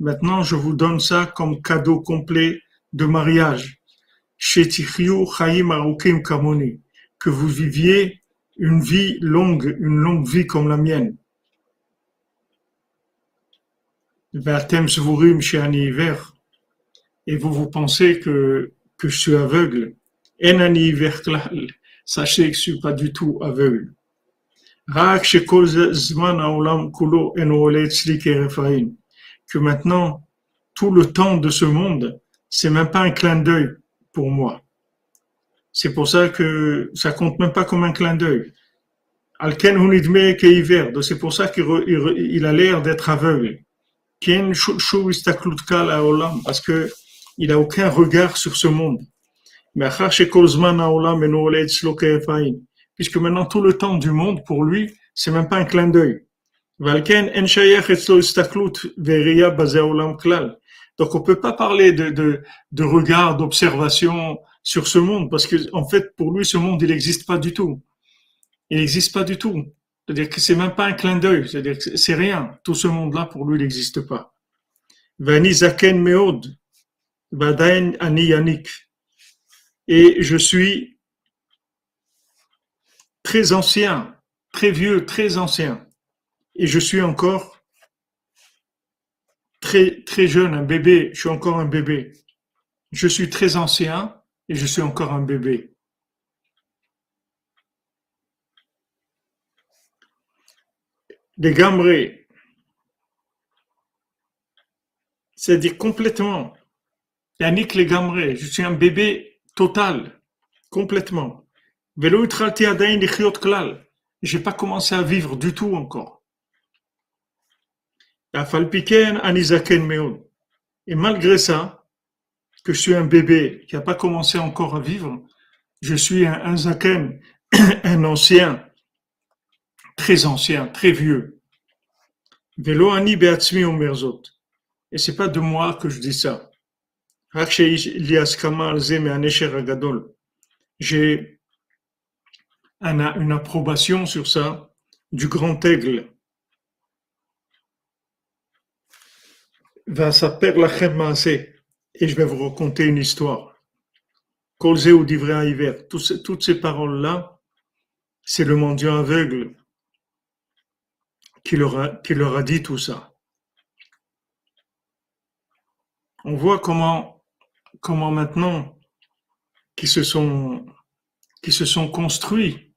Maintenant, je vous donne ça comme cadeau complet de mariage. Que vous viviez une vie longue, une longue vie comme la mienne. Et vous, vous pensez que, que je suis aveugle. Sachez que je suis pas du tout aveugle. Que maintenant, tout le temps de ce monde, c'est même pas un clin d'œil pour moi. C'est pour ça que ça compte même pas comme un clin d'œil. C'est pour ça qu'il a l'air d'être aveugle. Parce que il n'a aucun regard sur ce monde. Puisque maintenant tout le temps du monde, pour lui, c'est même pas un clin d'œil. Donc on peut pas parler de, de, de regard, d'observation sur ce monde, parce que en fait, pour lui, ce monde, il n'existe pas du tout. Il n'existe pas du tout. C'est-à-dire que c'est même pas un clin d'œil. C'est-à-dire que c'est rien. Tout ce monde-là, pour lui, il n'existe pas. Et je suis très ancien, très vieux, très ancien. Et je suis encore très, très jeune, un bébé. Je suis encore un bébé. Je suis très ancien et je suis encore un bébé. Des gambrés, c'est-à-dire complètement Yannick Legamre, je suis un bébé total, complètement. Klal. J'ai pas commencé à vivre du tout encore. Et malgré ça, que je suis un bébé qui n'a pas commencé encore à vivre, je suis un, zaken, [CLEARS THROAT] un ancien, très ancien, très vieux. Et c'est pas de moi que je dis ça. J'ai une approbation sur ça du grand aigle. Va s'appeler la et je vais vous raconter une histoire. Colzé ou d'Ivray hiver. Toutes ces paroles-là, c'est le mendiant aveugle qui leur, a, dit tout ça. On voit comment, comment maintenant, qui se sont, construits,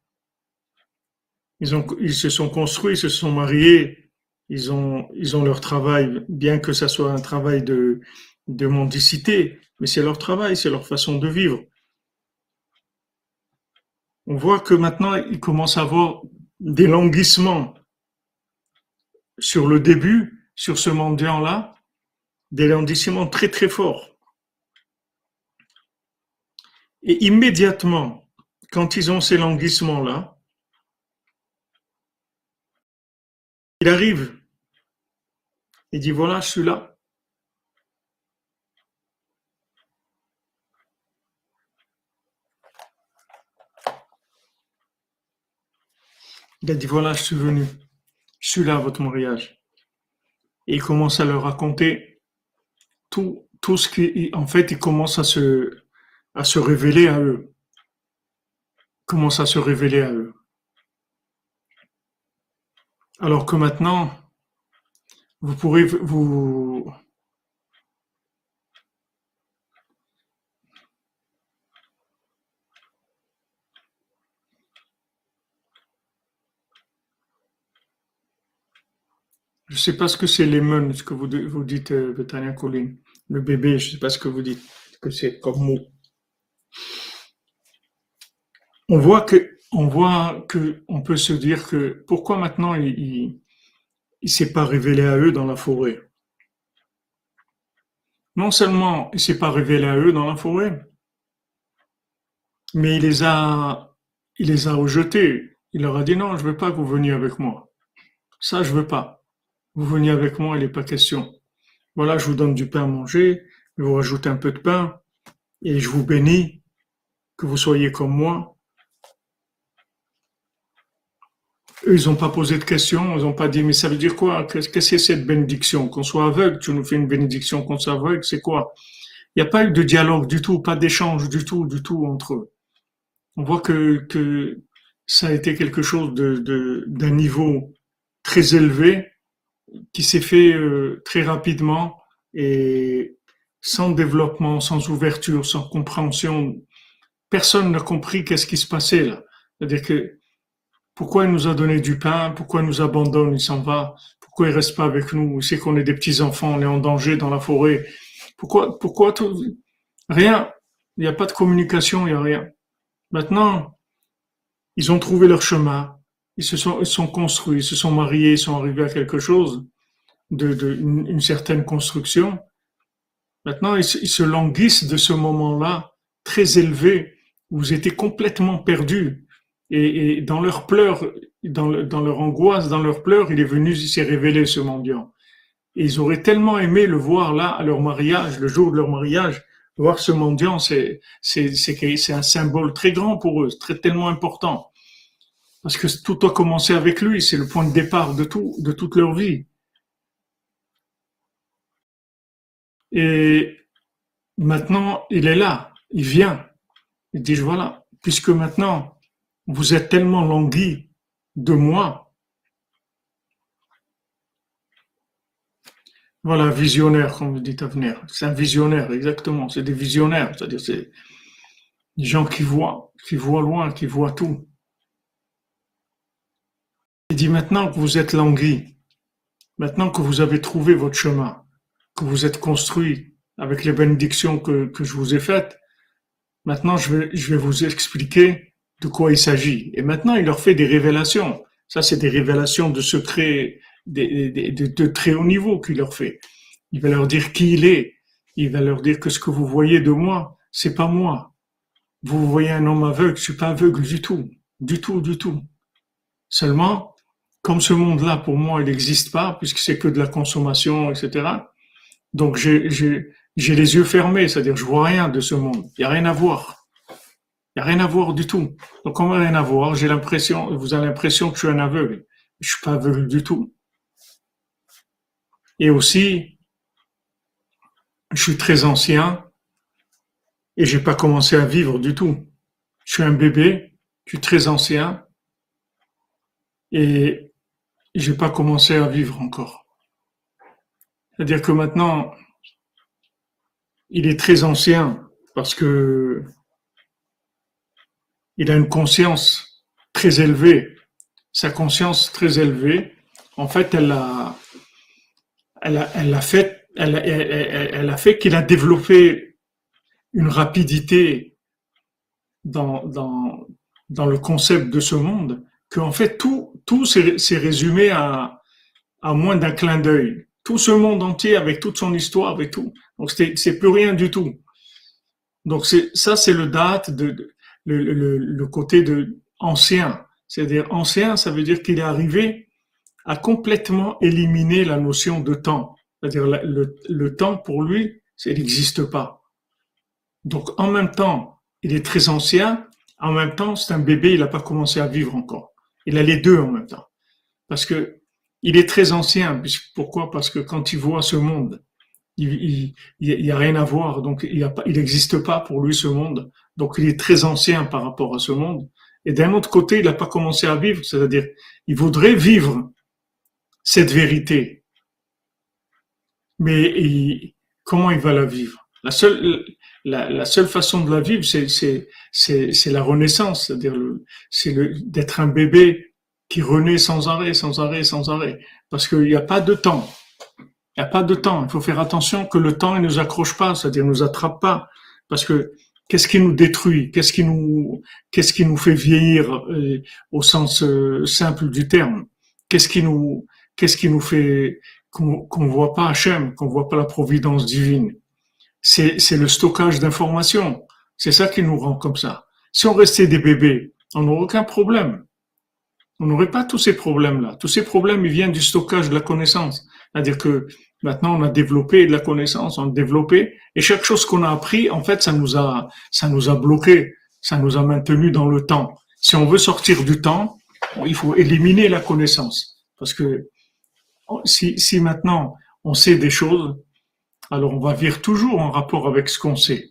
ils se sont construits, ils se sont mariés, ils ont, ils ont leur travail, bien que ça soit un travail de, de mendicité, mais c'est leur travail, c'est leur façon de vivre on voit que maintenant, il commence à avoir des languissements sur le début, sur ce mendiant-là, des languissements très très forts. Et immédiatement, quand ils ont ces languissements-là, il arrive, il dit voilà, je suis là. Il a dit voilà, je suis venu, je suis là à votre mariage. Et il commence à leur raconter tout, tout ce qui, en fait, il commence à se, à se révéler à eux. Commence à se révéler à eux. Alors que maintenant, vous pourrez vous, Je ne sais pas ce que c'est lemon, ce que vous, vous dites, euh, Betania Colline. Le bébé, je ne sais pas ce que vous dites, que c'est comme mot. On voit que, on voit que, on peut se dire que pourquoi maintenant il, s'est pas révélé à eux dans la forêt. Non seulement il s'est pas révélé à eux dans la forêt, mais il les a, il les a rejetés. Il leur a dit non, je veux pas que vous veniez avec moi. Ça, je veux pas. Vous venez avec moi, il n'est pas question. Voilà, je vous donne du pain à manger, je vous rajoute un peu de pain, et je vous bénis, que vous soyez comme moi. Eux, ils n'ont pas posé de questions, ils n'ont pas dit, mais ça veut dire quoi? Qu'est-ce que c'est cette bénédiction? Qu'on soit aveugle, tu nous fais une bénédiction qu'on soit aveugle, c'est quoi? Il n'y a pas eu de dialogue du tout, pas d'échange du tout, du tout entre eux. On voit que, que ça a été quelque chose de, d'un niveau très élevé, qui s'est fait euh, très rapidement et sans développement, sans ouverture, sans compréhension. Personne n'a compris qu'est-ce qui se passait là. C'est-à-dire que pourquoi il nous a donné du pain, pourquoi il nous abandonne, il s'en va, pourquoi il reste pas avec nous, il sait qu'on est des petits enfants, on est en danger dans la forêt. Pourquoi, pourquoi tout, rien. Il n'y a pas de communication, il n'y a rien. Maintenant, ils ont trouvé leur chemin, ils se sont, construits, ils se sont mariés, ils sont arrivés à quelque chose, de, de une, certaine construction. Maintenant, ils, se languissent de ce moment-là très élevé où vous étiez complètement perdus. Et, dans leur pleurs, dans, leur angoisse, dans leur pleurs, il est venu, il s'est révélé ce mendiant. Et ils auraient tellement aimé le voir là, à leur mariage, le jour de leur mariage, voir ce mendiant, c'est, un symbole très grand pour eux, très, tellement important. Parce que tout a commencé avec lui, c'est le point de départ de tout, de toute leur vie. Et maintenant, il est là, il vient. Il dit, voilà, puisque maintenant, vous êtes tellement langui de moi. Voilà, visionnaire, comme vous dites à venir. C'est un visionnaire, exactement. C'est des visionnaires, c'est-à-dire c'est des gens qui voient, qui voient loin, qui voient tout. Il dit maintenant que vous êtes langui, maintenant que vous avez trouvé votre chemin, que vous êtes construit avec les bénédictions que, je vous ai faites, maintenant je vais vous expliquer de quoi il s'agit. Et maintenant, il leur fait des révélations. Ça, c'est des révélations de secrets de, très haut niveau qu'il leur fait. Il va leur dire qui il est. Il va leur dire que ce que vous voyez de moi, c'est pas moi. Vous voyez un homme aveugle, je suis pas aveugle du tout. Du tout, du tout. Seulement, comme ce monde-là, pour moi, il n'existe pas, puisque c'est que de la consommation, etc. Donc j'ai les yeux fermés, c'est-à-dire je vois rien de ce monde. Il n'y a rien à voir. Il n'y a rien à voir du tout. Donc comme il n'y a rien à voir, j'ai l'impression, vous avez l'impression que je suis un aveugle. Je suis pas aveugle du tout. Et aussi, je suis très ancien et j'ai pas commencé à vivre du tout. Je suis un bébé, je suis très ancien et j'ai pas commencé à vivre encore. C'est-à-dire que maintenant, il est très ancien parce que il a une conscience très élevée. Sa conscience très élevée, en fait, elle a, elle a, fait, elle, a fait qu'il a développé une rapidité dans, dans, le concept de ce monde, qu'en fait tout, tout s'est résumé à, à moins d'un clin d'œil. Tout ce monde entier avec toute son histoire, avec tout. Donc c'est plus rien du tout. Donc ça, c'est le date de, le, le, côté de ancien. C'est-à-dire ancien, ça veut dire qu'il est arrivé à complètement éliminer la notion de temps. C'est-à-dire le, le, temps pour lui, il n'existe pas. Donc en même temps, il est très ancien, en même temps, c'est un bébé, il n'a pas commencé à vivre encore. Il a les deux en même temps. Parce que il est très ancien. Pourquoi? Parce que quand il voit ce monde, il n'y a rien à voir. Donc il n'existe pas pour lui ce monde. Donc il est très ancien par rapport à ce monde. Et d'un autre côté, il n'a pas commencé à vivre. C'est-à-dire, il voudrait vivre cette vérité. Mais comment il va la vivre? La seule, seule façon de la vivre, c'est, la renaissance, c'est-à-dire c'est d'être un bébé qui renaît sans arrêt, sans arrêt, sans arrêt. Parce qu'il n'y a pas de temps. Il n'y a pas de temps. Il faut faire attention que le temps ne nous accroche pas, c'est-à-dire ne nous attrape pas. Parce que qu'est-ce qui nous détruit? Qu'est-ce qui nous, qu'est-ce qui nous fait vieillir euh, au sens euh, simple du terme? Qu'est-ce qui nous, qu'est-ce qui nous fait qu'on, voit pas Hachem, qu'on voit pas la providence divine? C'est le stockage d'informations. C'est ça qui nous rend comme ça. Si on restait des bébés, on n'aurait aucun problème. On n'aurait pas tous ces problèmes-là. Tous ces problèmes, ils viennent du stockage de la connaissance. C'est-à-dire que maintenant, on a développé de la connaissance, on a développé, et chaque chose qu'on a appris, en fait, ça nous a, ça nous a bloqué, ça nous a maintenu dans le temps. Si on veut sortir du temps, il faut éliminer la connaissance. Parce que si, si maintenant on sait des choses, alors on va vivre toujours en rapport avec ce qu'on sait.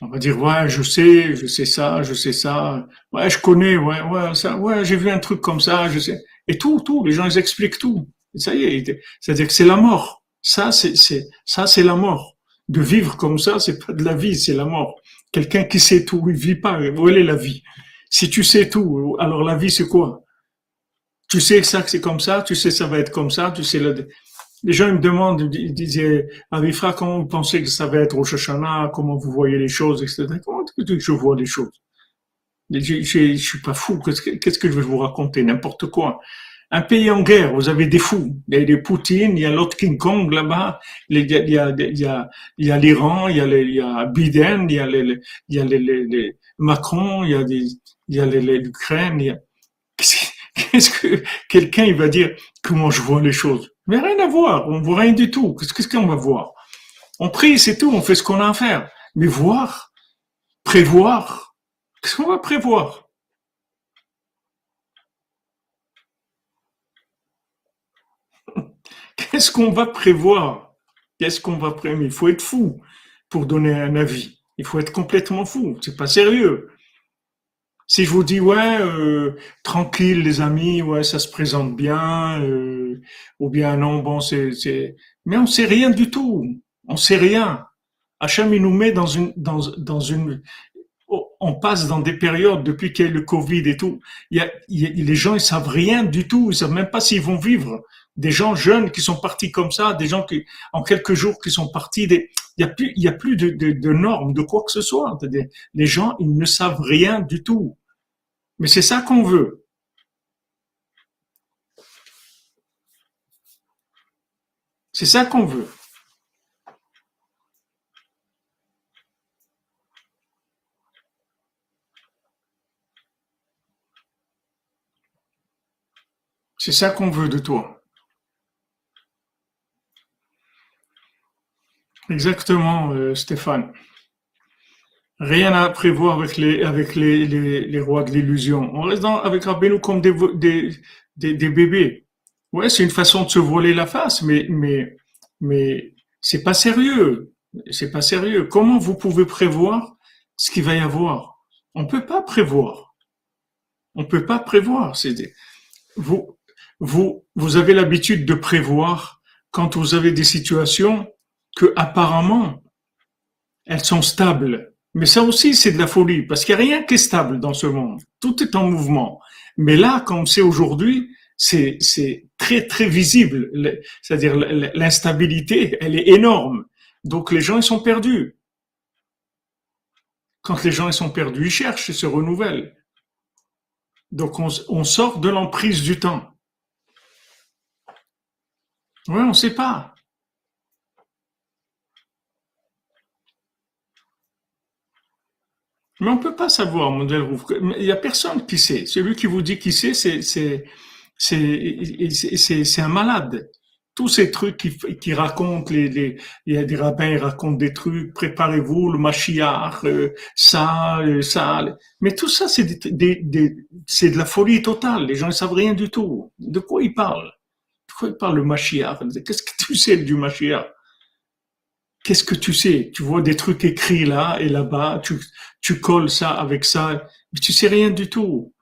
On va dire ouais, je sais, je sais ça, je sais ça, ouais, je connais, ouais, ouais, ça, ouais, j'ai vu un truc comme ça, je sais. Et tout, tout, les gens ils expliquent tout. Ça y est, c'est-à-dire que c'est la mort. Ça, c'est, c'est, ça, c'est la mort. De vivre comme ça, c'est pas de la vie, c'est la mort. Quelqu'un qui sait tout, il vit pas. Où est la vie? Si tu sais tout, alors la vie c'est quoi? Tu sais ça que c'est comme ça, tu sais ça va être comme ça, tu sais les gens me demandent, ils disaient, Avifra, comment vous pensez que ça va être au Shoshana, comment vous voyez les choses, etc. Comment est-ce que je vois les choses? Je, je, suis pas fou, qu'est-ce que je vais vous raconter? N'importe quoi. Un pays en guerre, vous avez des fous. Il y a des Poutine, il y a l'autre King Kong là-bas, il y a, l'Iran, il y a, il y a Biden, il y a, les, il y a les, Macron, il y a, il y a l'Ukraine. Qu'est-ce que quelqu'un il va dire comment je vois les choses mais rien à voir, on voit rien du tout. Qu'est-ce qu'on va voir On prie, c'est tout, on fait ce qu'on a à faire. Mais voir, prévoir, qu'est-ce qu'on va prévoir Qu'est-ce qu'on va prévoir? Qu'est-ce qu'on va prévoir Il faut être fou pour donner un avis. Il faut être complètement fou. C'est pas sérieux. Si je vous dis ouais, euh, tranquille les amis, ouais, ça se présente bien, euh, ou bien non, bon, c'est, mais on sait rien du tout, on sait rien. Hachem il nous met dans une, dans, une, on passe dans des périodes depuis qu'il y a le Covid et tout. Y a, les gens ils savent rien du tout, ils savent même pas s'ils vont vivre. Des gens jeunes qui sont partis comme ça, des gens qui en quelques jours qui sont partis. Il y a plus, il y a plus de normes, de quoi que ce soit. Les gens ils ne savent rien du tout. Mais c'est ça qu'on veut. C'est ça qu'on veut. C'est ça qu'on veut de toi. Exactement, euh, Stéphane. Rien à prévoir avec les, avec les, les, les rois de l'illusion. On reste dans, avec Rabbeinu comme des, des, des, bébés. Ouais, c'est une façon de se voiler la face, mais, mais, mais c'est pas sérieux. C'est pas sérieux. Comment vous pouvez prévoir ce qu'il va y avoir? On peut pas prévoir. On peut pas prévoir. C'est vous, vous, vous avez l'habitude de prévoir quand vous avez des situations que apparemment elles sont stables. Mais ça aussi, c'est de la folie, parce qu'il n'y a rien qui est stable dans ce monde. Tout est en mouvement. Mais là, comme c'est aujourd'hui, c'est, très, très visible. C'est-à-dire, l'instabilité, elle est énorme. Donc, les gens, ils sont perdus. Quand les gens, ils sont perdus, ils cherchent, ils se renouvellent. Donc, on, on sort de l'emprise du temps. Oui, on ne sait pas. Mais on ne peut pas savoir, Rouf. Il n'y a personne qui sait. Celui qui vous dit qui sait, c'est, un malade. Tous ces trucs qui, qui racontent, les, les, il y a des rabbins, ils racontent des trucs, préparez-vous, le Mashiach, euh, ça, euh, ça. Mais tout ça, c'est, de la folie totale. Les gens ne savent rien du tout. De quoi ils parlent? De quoi ils parlent le Mashiach? Qu'est-ce que tu sais du Mashiach? Qu'est-ce que tu sais? Tu vois des trucs écrits là et là-bas, tu colles ça avec ça, mais tu sais rien du tout.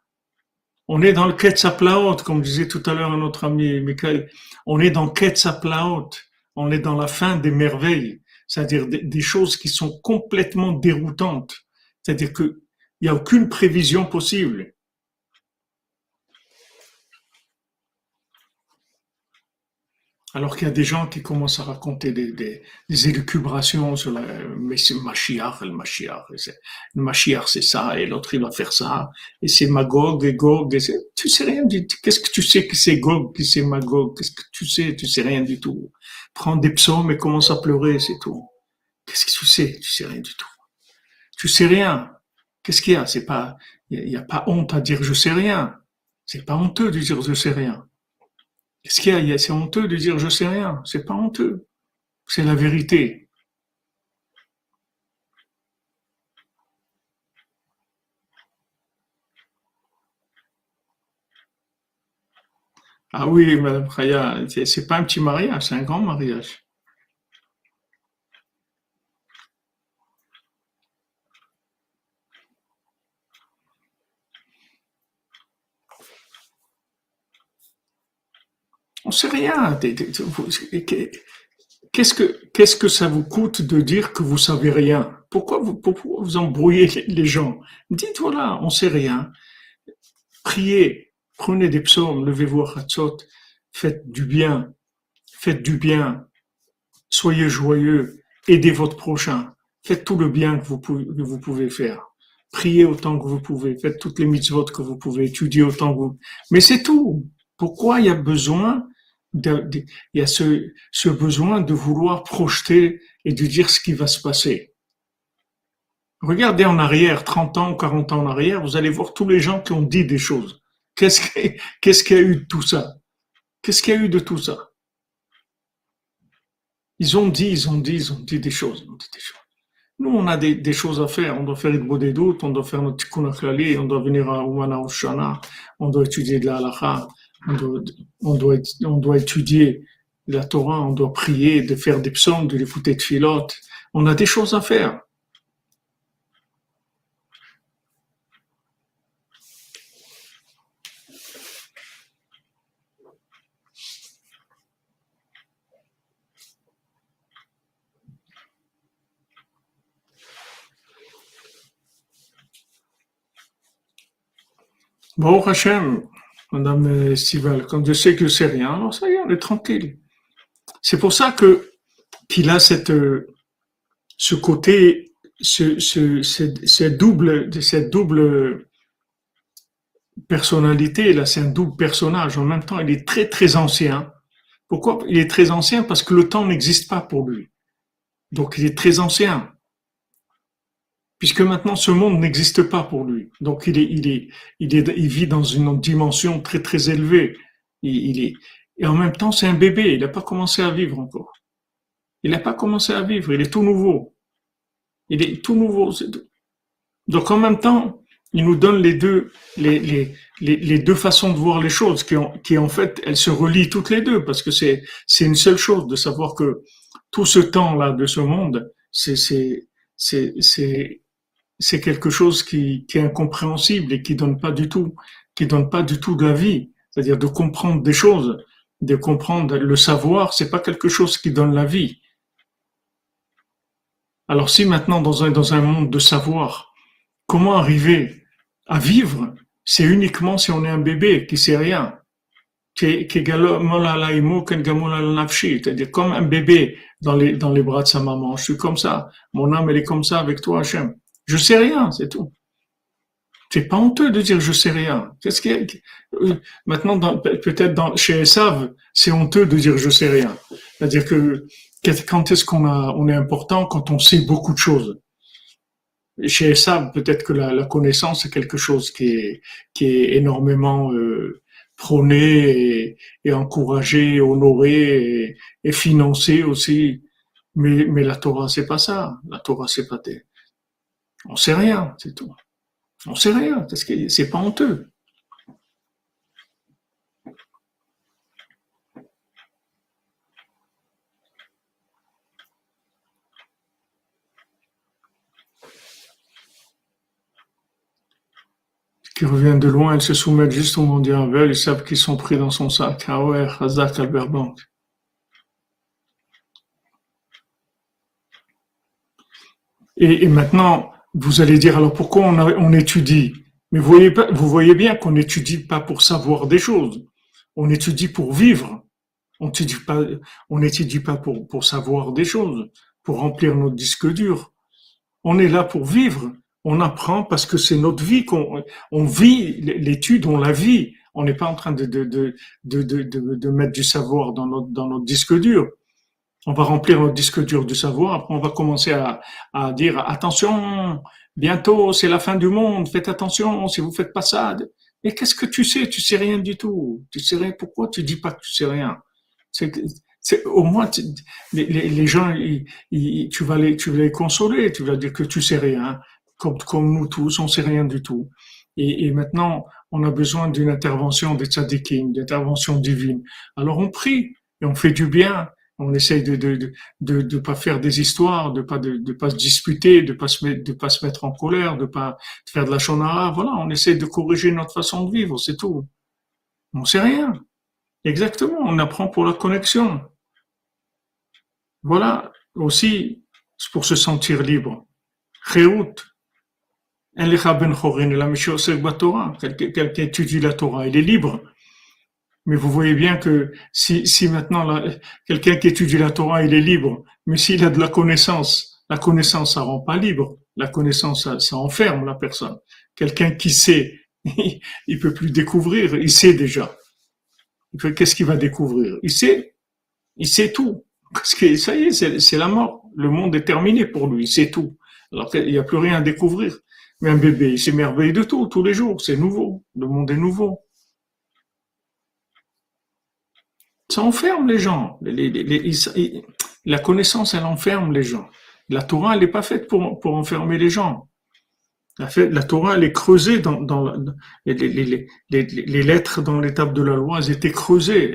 On est dans le Ketzaplaot, comme disait tout à l'heure notre ami Michael. On est dans Ketzaplaot. On est dans la fin des merveilles. C'est-à-dire des, des choses qui sont complètement déroutantes. C'est-à-dire qu'il n'y a aucune prévision possible. Alors qu'il y a des gens qui commencent à raconter des, des, des élucubrations sur la, mais c'est Mashiach, le Mashiach, le c'est ça, et l'autre il va faire ça, et c'est Magog et Gog, et tu sais rien du tout. Qu'est-ce que tu sais que c'est Gog, que c'est Magog? Qu'est-ce que tu sais? Tu sais rien du tout. Prends des psaumes et commence à pleurer, c'est tout. Qu'est-ce que tu sais? Tu sais rien du tout. Tu sais rien. Qu'est-ce qu'il y a? C'est pas, il n'y a, a pas honte à dire je sais rien. C'est pas honteux de dire je sais rien. Qu'est-ce qu'il y a C'est honteux de dire je sais rien. C'est pas honteux. C'est la vérité. Ah oui, Madame Khaya, c'est pas un petit mariage, c'est un grand mariage. On sait rien. Qu'est-ce que, qu'est-ce que ça vous coûte de dire que vous savez rien? Pourquoi vous, pourquoi vous embrouillez les gens? Dites voilà, on sait rien. Priez, prenez des psaumes, levez-vous à Hatzot, faites du bien, faites du bien, soyez joyeux, aidez votre prochain, faites tout le bien que vous pouvez, que vous pouvez faire. Priez autant que vous pouvez, faites toutes les mitzvot que vous pouvez, étudiez autant que vous. Mais c'est tout. Pourquoi il y a besoin il y a ce, besoin de vouloir projeter et de dire ce qui va se passer. Regardez en arrière, 30 ans ou 40 ans en arrière, vous allez voir tous les gens qui ont dit des choses. Qu'est-ce qu'il y a eu de tout ça? Qu'est-ce qu'il y a eu de tout ça? Ils ont dit, ils ont dit, ils ont dit des choses. Nous, on a des, des, choses à faire. On doit faire le des doutes, on doit faire notre tikkun on doit venir à Oumana Oshana, on doit étudier de la halakha, on doit, on doit, étudier la Torah, on doit prier, de faire des psaumes, de foutre de filotes. On a des choses à faire. Bon, Hachem, Madame Stival, quand je sais que c'est rien, alors ça y est, on est tranquille. C'est pour ça que qu'il a cette ce côté, ce, ce, cette, double, cette double personnalité là, c'est un double personnage. En même temps, il est très très ancien. Pourquoi? Il est très ancien parce que le temps n'existe pas pour lui. Donc il est très ancien puisque maintenant ce monde n'existe pas pour lui. Donc il est, il est, il est, il vit dans une dimension très très élevée. Il, est, et en même temps c'est un bébé. Il n'a pas commencé à vivre encore. Il n'a pas commencé à vivre. Il est tout nouveau. Il est tout nouveau. Donc en même temps, il nous donne les deux, les, les, les, deux façons de voir les choses, qui, ont, qui en fait, elles se relient toutes les deux, parce que c'est, c'est une seule chose de savoir que tout ce temps-là de ce monde, c'est, c'est, c'est, c'est, quelque chose qui, qui est incompréhensible et qui donne pas du tout, qui donne pas du tout de la vie. C'est-à-dire de comprendre des choses, de comprendre le savoir, c'est pas quelque chose qui donne la vie. Alors si maintenant dans un, dans un monde de savoir, comment arriver à vivre, c'est uniquement si on est un bébé qui sait rien. C'est-à-dire comme un bébé dans les, dans les bras de sa maman. Je suis comme ça. Mon âme, elle est comme ça avec toi, Hachem. Je sais rien, c'est tout. C'est pas honteux de dire je sais rien. Qu'est-ce euh, maintenant peut-être chez Esav, c'est honteux de dire je sais rien. C'est-à-dire que quand est-ce qu'on on est important quand on sait beaucoup de choses? Chez Esav, peut-être que la, connaissance est quelque chose qui est, énormément euh, prôné et, encouragé, honoré et, financé aussi. Mais, mais la Torah, c'est pas ça. La Torah, c'est pas des... On sait rien, c'est tout. On sait rien, parce que c'est pas honteux. qui reviennent de loin, ils se soumettent juste au mondial ils savent qu'ils sont pris dans son sac. Ah ouais, Albert Bank. Et, maintenant, vous allez dire, alors pourquoi on, étudie? Mais vous voyez, bien qu'on n'étudie pas pour savoir des choses. On étudie pour vivre. On n'étudie pas, on n'étudie pas pour, savoir des choses, pour remplir notre disque dur. On est là pour vivre on apprend parce que c'est notre vie qu'on on vit l'étude, on la vit. On n'est pas en train de, mettre du savoir dans notre, dans notre disque dur. On va remplir notre disque dur du savoir, après on va commencer à, dire attention, bientôt c'est la fin du monde, faites attention si vous faites pas ça. Mais qu'est-ce que tu sais? Tu sais rien du tout. Tu sais rien. Pourquoi tu dis pas que tu sais rien? C'est au moins les, gens, tu vas les, tu vas les consoler, tu vas dire que tu sais rien comme, nous tous, on sait rien du tout. Et, maintenant, on a besoin d'une intervention des tzadikim, d'intervention divine. Alors on prie et on fait du bien. On essaye de de, pas faire des histoires, de pas de, pas se disputer, de de pas se mettre en colère, de pas faire de la shonara. Voilà, on essaye de corriger notre façon de vivre, c'est tout. On sait rien. Exactement, on apprend pour la connexion. Voilà, aussi, pour se sentir libre. Ben quelqu'un étudie la Torah, il est libre. Mais vous voyez bien que si, maintenant quelqu'un qui étudie la Torah, il est libre, mais s'il a de la connaissance, la connaissance, ça rend pas libre. La connaissance, ça, enferme la personne. Quelqu'un qui sait, [LAUGHS] il peut plus découvrir, il sait déjà. Qu'est-ce qu'il va découvrir? Il sait, il sait tout. Parce que ça y est, c'est la mort. Le monde est terminé pour lui, il sait tout. Alors qu'il n'y a plus rien à découvrir. Mais un bébé, il s'émerveille de tout, tous les jours. C'est nouveau. Le monde est nouveau. Ça enferme les gens. la connaissance, elle enferme les gens. La Torah, elle n'est pas faite pour, enfermer les gens. La, la Torah, elle est creusée dans, dans les, lettres dans l'étape de la loi, elles étaient creusées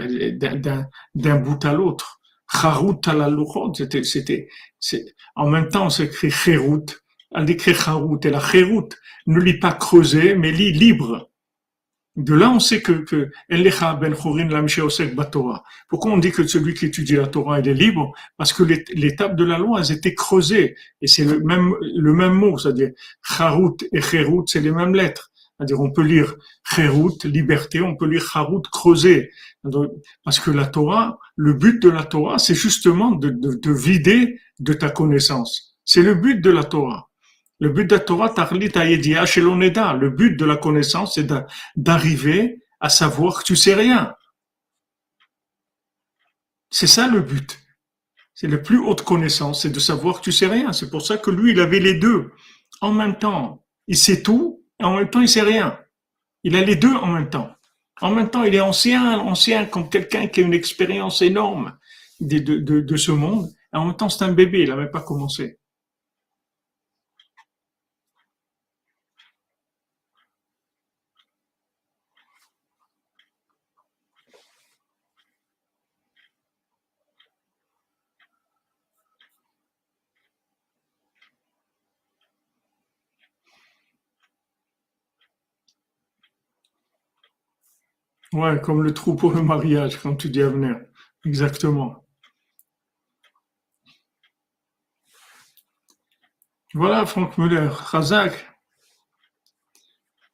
d'un bout à l'autre. Charut la c'était, c'était, en même temps, on s'écrit Cherut, elle décrit Charout et la Cherout ne lit pas creuser, mais lit libre. De là, on sait que, que ben Pourquoi on dit que celui qui étudie la Torah, il est libre? Parce que l'étape de la loi, elles étaient creusées. Et c'est le même, le même mot, c'est-à-dire, Charout et Cherout, c'est les mêmes lettres. C'est-à-dire, on peut lire Cherout, liberté, on peut lire Charout, creuser. Parce que la Torah, le but de la Torah, c'est justement de, de, de vider de ta connaissance. C'est le but de la Torah. Le but de la Torah, le but de la connaissance, c'est d'arriver à savoir que tu sais rien. C'est ça le but. C'est la plus haute connaissance, c'est de savoir que tu sais rien. C'est pour ça que lui, il avait les deux en même temps. Il sait tout et en même temps, il sait rien. Il a les deux en même temps. En même temps, il est ancien, ancien comme quelqu'un qui a une expérience énorme de, ce monde. En même temps, c'est un bébé, il n'a même pas commencé. Ouais, comme le trou pour le mariage, quand tu dis avenir. Exactement. Voilà, Franck Muller. Razak,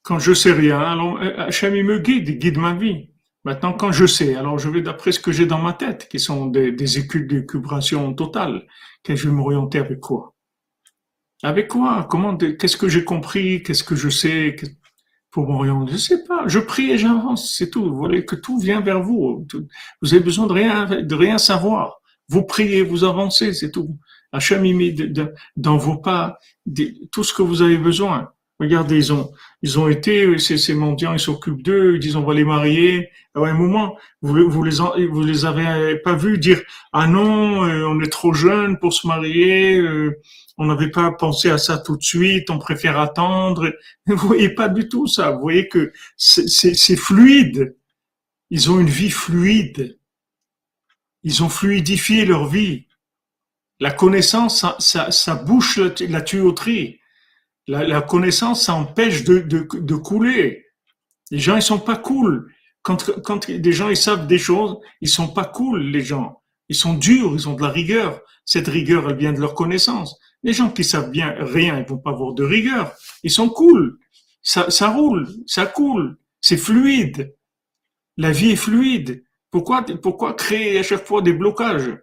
quand je sais rien, alors euh, Hachem, il me guide, il guide ma vie. Maintenant, quand je sais, alors je vais d'après ce que j'ai dans ma tête, qui sont des, des écubrations totales, que je vais m'orienter avec quoi? Avec quoi? Comment Qu'est-ce que j'ai compris? Qu'est-ce que je sais? Pour m'orienter Je sais pas. Je prie et j'avance, c'est tout. Vous voyez que tout vient vers vous. Vous avez besoin de rien, de rien savoir. Vous priez, vous avancez, c'est tout. Hachem, il met dans vos pas tout ce que vous avez besoin. Regardez, ils ont, ils ont été, ces, mendiants, ils s'occupent d'eux, ils disent on va les marier. À un moment, vous, vous les, vous les avez pas vus dire ah non, euh, on est trop jeune pour se marier, euh, on n'avait pas pensé à ça tout de suite, on préfère attendre. [LAUGHS] Vous voyez pas du tout ça. Vous voyez que c'est fluide. Ils ont une vie fluide. Ils ont fluidifié leur vie. La connaissance, ça, bouche la, tuyauterie. La, connaissance, ça empêche de, de, couler. Les gens, ils sont pas cool. Quand, quand des gens, ils savent des choses, ils sont pas cool, les gens. Ils sont durs, ils ont de la rigueur. Cette rigueur, elle vient de leur connaissance. Les gens qui savent bien rien, ils vont pas avoir de rigueur. Ils sont cool. Ça, roule, ça coule. C'est fluide. La vie est fluide. Pourquoi, pourquoi créer à chaque fois des blocages?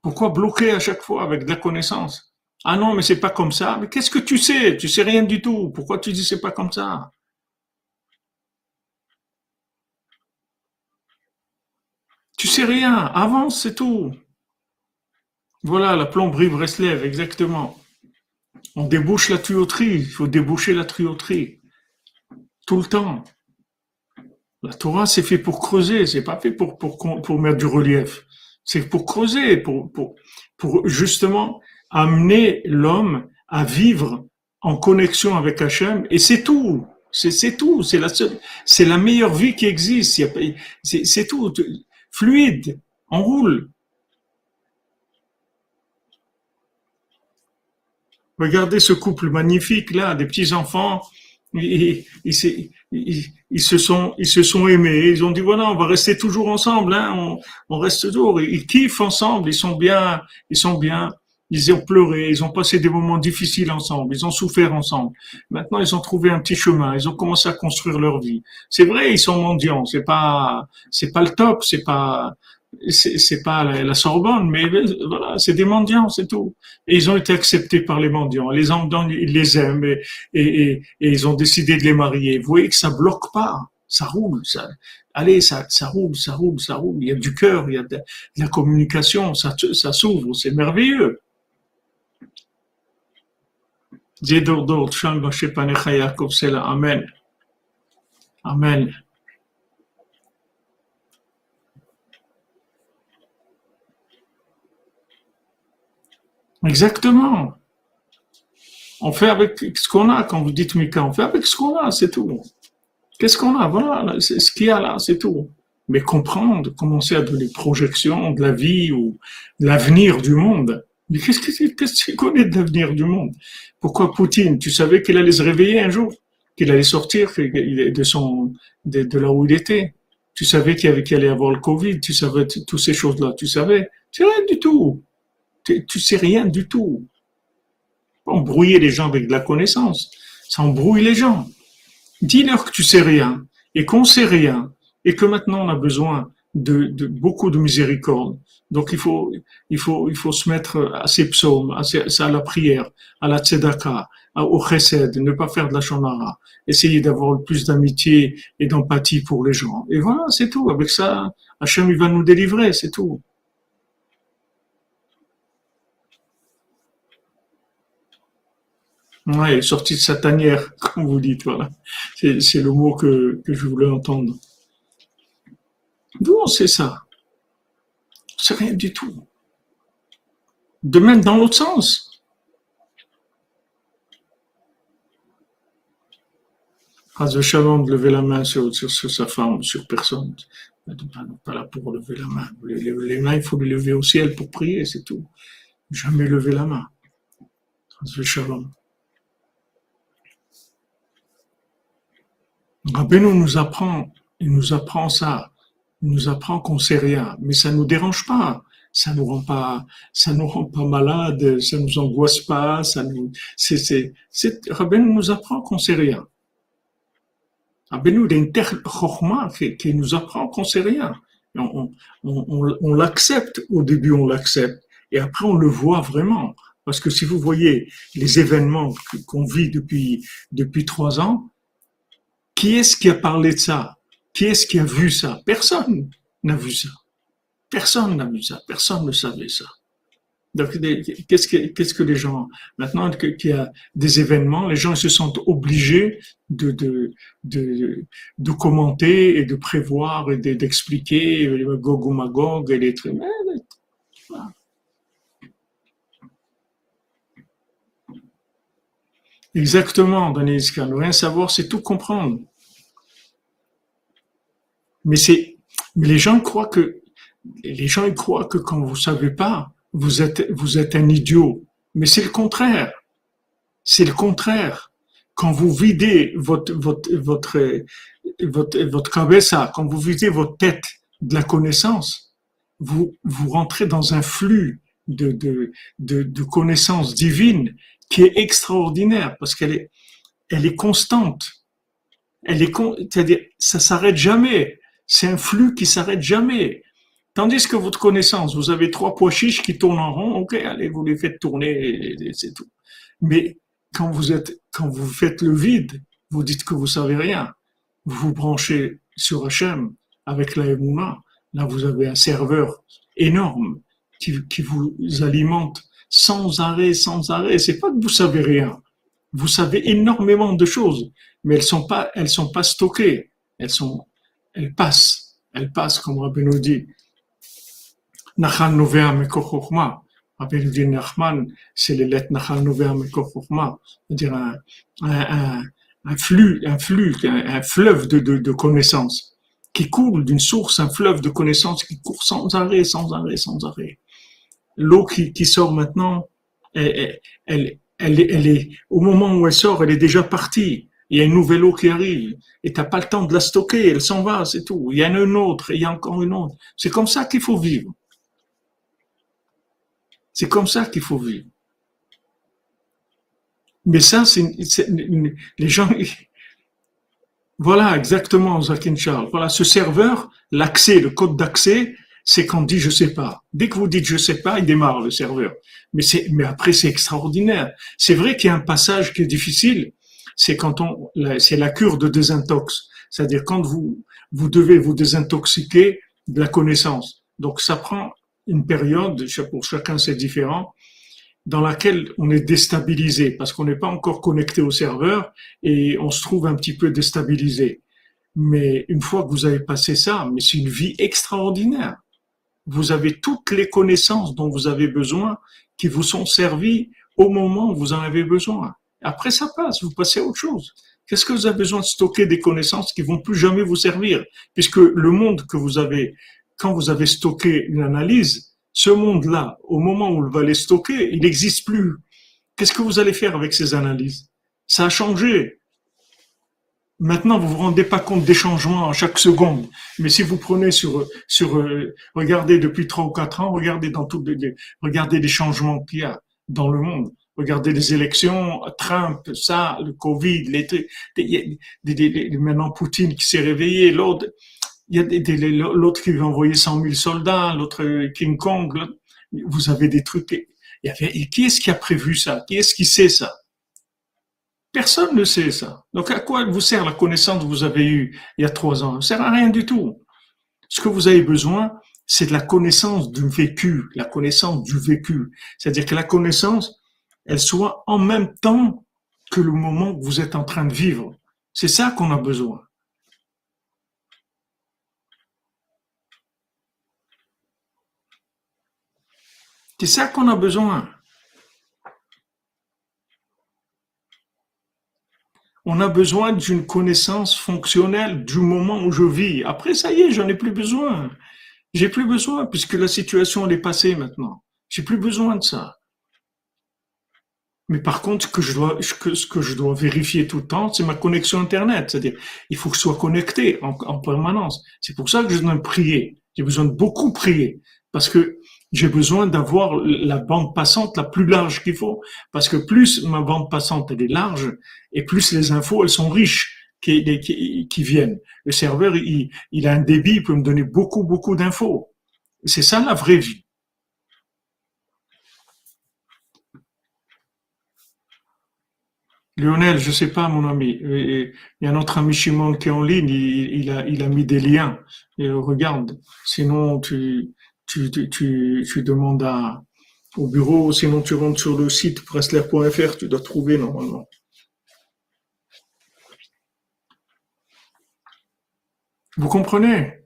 Pourquoi bloquer à chaque fois avec de la connaissance? Ah non, mais c'est pas comme ça. Mais qu'est-ce que tu sais? Tu sais rien du tout. Pourquoi tu dis c'est pas comme ça? Tu sais rien. Avance, c'est tout. Voilà, la plomberie Breslev, exactement. On débouche la tuyauterie. Il faut déboucher la tuyauterie. Tout le temps. La Torah, c'est fait pour creuser. C'est pas fait pour, pour, pour mettre du relief. C'est pour creuser, pour, pour, pour justement amener l'homme à vivre en connexion avec Hachem, et c'est tout. C'est tout. C'est la seule, c'est la meilleure vie qui existe. C'est tout. Fluide. On roule. Regardez ce couple magnifique là, des petits enfants. Ils, se sont, ils se sont aimés. Ils ont dit voilà, on va rester toujours ensemble. Hein, on, on reste toujours. Ils kiffent ensemble. Ils sont bien. Ils sont bien. Ils ont pleuré, ils ont passé des moments difficiles ensemble, ils ont souffert ensemble. Maintenant, ils ont trouvé un petit chemin, ils ont commencé à construire leur vie. C'est vrai, ils sont mendiants, c'est pas, c'est pas le top, c'est pas, c'est pas la, Sorbonne, mais voilà, c'est des mendiants, c'est tout. Et ils ont été acceptés par les mendiants. Les mendiants, ils les aiment et, ils ont décidé de les marier. Vous voyez que ça bloque pas, ça roule, allez, ça, ça roule, ça roule, ça roule. Il y a du cœur, il y a de, la communication, ça, ça s'ouvre, c'est merveilleux. Amen. Amen. Exactement. On fait avec ce qu'on a, quand vous dites Mika, on fait avec ce qu'on a, c'est tout. Qu'est-ce qu'on a? Voilà, c'est ce qu'il y a là, c'est tout. Mais comprendre, commencer à donner projection de la vie ou de l'avenir du monde. Mais qu'est-ce que tu connais de l'avenir du monde? Pourquoi Poutine? Tu savais qu'il allait se réveiller un jour, qu'il allait sortir de son de, là où il était. Tu savais qu'il allait avoir le Covid. Tu savais toutes ces choses-là. Tu savais sais rien du tout. Tu, sais rien du tout. Embrouiller les gens avec de la connaissance, ça embrouille les gens. Dis-leur que tu sais rien et qu'on sait rien et que maintenant on a besoin de, beaucoup de miséricorde. Donc il faut, il faut, il faut se mettre à ces psaumes, à, à la prière, à la tzedaka, au chesed, ne pas faire de la shonara, essayer d'avoir le plus d'amitié et d'empathie pour les gens. Et voilà, c'est tout. Avec ça, Hachem, il va nous délivrer, c'est tout. Ouais, sorti de sa tanière, [LAUGHS] comme vous dites, voilà. C'est le mot que, je voulais entendre. D'où on sait ça? C'est rien du tout. De même dans l'autre sens. de Shalom de lever la main sur, sur, sa femme, sur personne. Pas là pour lever la main. Les, mains, il faut les lever au ciel pour prier, c'est tout. Jamais lever la main. de Shalom. Rabbeinu nous apprend il nous apprend ça. Il nous apprend qu'on sait rien. Mais ça nous dérange pas. Ça nous rend pas, ça nous rend pas malade, ça nous angoisse pas, ça nous, c'est, c'est, c'est, nous apprend qu'on sait rien. Rabbeinu, il y a une terre qui, qui nous apprend qu'on sait rien. On, on, on, on l'accepte, au début on l'accepte, et après on le voit vraiment. Parce que si vous voyez les événements qu'on vit depuis, depuis trois ans, qui est-ce qui a parlé de ça? Qui est-ce qui a vu ça? Personne n'a vu ça. Personne n'a vu ça. Personne ne savait ça. Donc, qu'est-ce que, les gens, maintenant qu'il y a des événements, les gens se sentent obligés de, commenter et de prévoir et d'expliquer Gog ou Magog et les trucs. Exactement, Denise ne Rien savoir, c'est tout comprendre. Mais c'est, les gens croient que, les gens croient que quand vous savez pas, vous êtes, vous êtes un idiot. Mais c'est le contraire. C'est le contraire. Quand vous videz votre, votre, votre, votre, votre cabeza, quand vous videz votre tête de la connaissance, vous, vous rentrez dans un flux de, de, de, de connaissances divines qui est extraordinaire parce qu'elle est, elle est constante. Elle est, c'est-à-dire, ça s'arrête jamais. C'est un flux qui s'arrête jamais. Tandis que votre connaissance, vous avez trois pois chiches qui tournent en rond, ok, allez, vous les faites tourner, c'est tout. Mais quand vous êtes, quand vous faites le vide, vous dites que vous savez rien. Vous vous branchez sur Hachem avec la Emouna. Là, vous avez un serveur énorme qui, qui vous alimente sans arrêt, sans arrêt. C'est pas que vous savez rien. Vous savez énormément de choses, mais elles sont pas, elles sont pas stockées. Elles sont, elles passent. Elles passent, comme Rabbi nous dit. Nachal. Rabbi nous dit Nachman, c'est les lettres Nachal Novea Mekochokma. C'est-à-dire un, un, flux, un flux, un, fleuve de, connaissances qui coule d'une source, un fleuve de connaissances qui court sans arrêt, sans arrêt, sans arrêt l'eau qui, sort maintenant, elle, elle, elle, elle, est, au moment où elle sort, elle est déjà partie. Il y a une nouvelle eau qui arrive et t'as pas le temps de la stocker, elle s'en va, c'est tout. Il y en a une autre, il y a encore une autre. C'est comme ça qu'il faut vivre. C'est comme ça qu'il faut vivre. Mais ça, c'est les gens. [LAUGHS] Voilà, exactement, Zakin Charles. Voilà, ce serveur, l'accès, le code d'accès, c'est qu'on dit je sais pas. Dès que vous dites je sais pas, il démarre le serveur. Mais c'est, mais après c'est extraordinaire. C'est vrai qu'il y a un passage qui est difficile. C'est quand on, c'est la cure de désintox. C'est-à-dire quand vous, vous devez vous désintoxiquer de la connaissance. Donc ça prend une période, pour chacun c'est différent, dans laquelle on est déstabilisé parce qu'on n'est pas encore connecté au serveur et on se trouve un petit peu déstabilisé. Mais une fois que vous avez passé ça, mais c'est une vie extraordinaire vous avez toutes les connaissances dont vous avez besoin qui vous sont servies au moment où vous en avez besoin. Après, ça passe, vous passez à autre chose. Qu'est-ce que vous avez besoin de stocker des connaissances qui vont plus jamais vous servir? Puisque le monde que vous avez, quand vous avez stocké une analyse, ce monde-là, au moment où vous les stocker, il n'existe plus. Qu'est-ce que vous allez faire avec ces analyses? Ça a changé. Maintenant, vous vous rendez pas compte des changements à chaque seconde. Mais si vous prenez sur, sur, euh, regardez depuis trois ou quatre ans, regardez dans tout, regardez les changements qu'il y a dans le monde. Regardez les élections, Trump, ça, le Covid, les, maintenant Poutine qui s'est réveillé, l'autre, il y a l'autre qui veut envoyer 100 000 soldats, l'autre King Kong. Vous avez des trucs. Et qui est-ce qui a prévu ça? Qui est-ce qui sait ça? Personne ne sait ça. Donc à quoi vous sert la connaissance que vous avez eue il y a trois ans? Ça ne sert à rien du tout. Ce que vous avez besoin, c'est de la connaissance du vécu, la connaissance du vécu. C'est-à-dire que la connaissance, elle soit en même temps que le moment que vous êtes en train de vivre. C'est ça qu'on a besoin. C'est ça qu'on a besoin. on a besoin d'une connaissance fonctionnelle du moment où je vis. Après, ça y est, j'en ai plus besoin. J'ai plus besoin puisque la situation est passée maintenant. J'ai plus besoin de ça. Mais par contre, ce que je dois, ce que je dois vérifier tout le temps, c'est ma connexion Internet. C'est-à-dire, il faut que je sois connecté en, en permanence. C'est pour ça que je dois prier. J'ai besoin de beaucoup prier. Parce que j'ai besoin d'avoir la bande passante la plus large qu'il faut. Parce que plus ma bande passante, elle est large, et plus les infos, elles sont riches qui, viennent. Le serveur, il a un débit, il peut me donner beaucoup, beaucoup d'infos. C'est ça la vraie vie. Lionel, je sais pas, mon ami. Il y a notre ami Chimon qui est en ligne. Il, a, mis des liens. Et regarde. Sinon, tu, demandes au bureau. Sinon, tu rentres sur le site pressler.fr. Tu dois trouver normalement. Vous comprenez?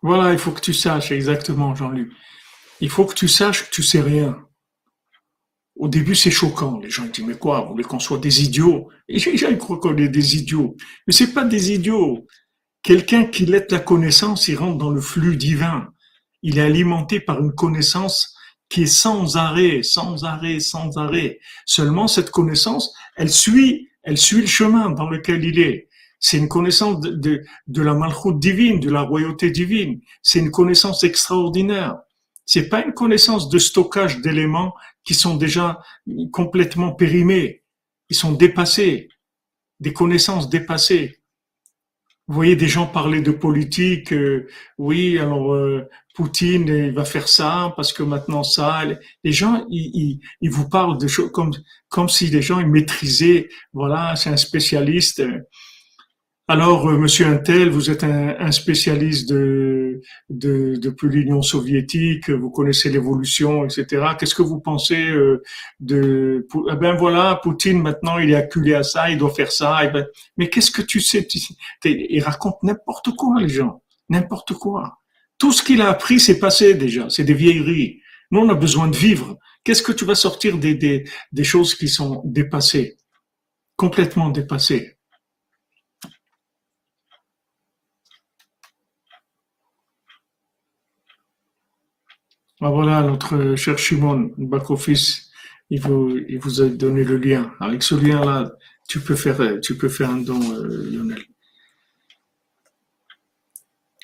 Voilà, il faut que tu saches exactement, Jean-Luc. Il faut que tu saches que tu sais rien. Au début, c'est choquant. Les gens disent, mais quoi, vous voulez qu'on soit des idiots? Et les gens croient qu'on est des idiots. Mais c'est pas des idiots. Quelqu'un qui lève la connaissance, il rentre dans le flux divin. Il est alimenté par une connaissance qui est sans arrêt, sans arrêt, sans arrêt. Seulement, cette connaissance, elle suit, elle suit le chemin dans lequel il est. C'est une connaissance de, de, de la malchoute divine, de la royauté divine. C'est une connaissance extraordinaire. C'est pas une connaissance de stockage d'éléments qui sont déjà complètement périmés. Ils sont dépassés. Des connaissances dépassées. Vous voyez des gens parler de politique. Euh, oui, alors euh, Poutine il va faire ça parce que maintenant ça. Les gens, ils, ils, vous parlent de choses comme comme si les gens ils maîtrisaient. Voilà, c'est un spécialiste. Alors, euh, Monsieur Intel, vous êtes un, spécialiste de, de depuis l'Union soviétique, vous connaissez l'évolution, etc. Qu'est-ce que vous pensez euh, de eh Ben voilà, Poutine maintenant il est acculé à ça, il doit faire ça. Eh ben, mais qu'est-ce que tu sais Il raconte n'importe quoi, les gens, n'importe quoi. Tout ce qu'il a appris, c'est passé déjà, c'est des vieilleries. Nous, on a besoin de vivre. Qu'est-ce que tu vas sortir des, des, des choses qui sont dépassées, complètement dépassées? Ah voilà, notre cher Shimon, back-office, il vous, il vous a donné le lien. Avec ce lien-là, tu peux faire, un don, euh, Lionel.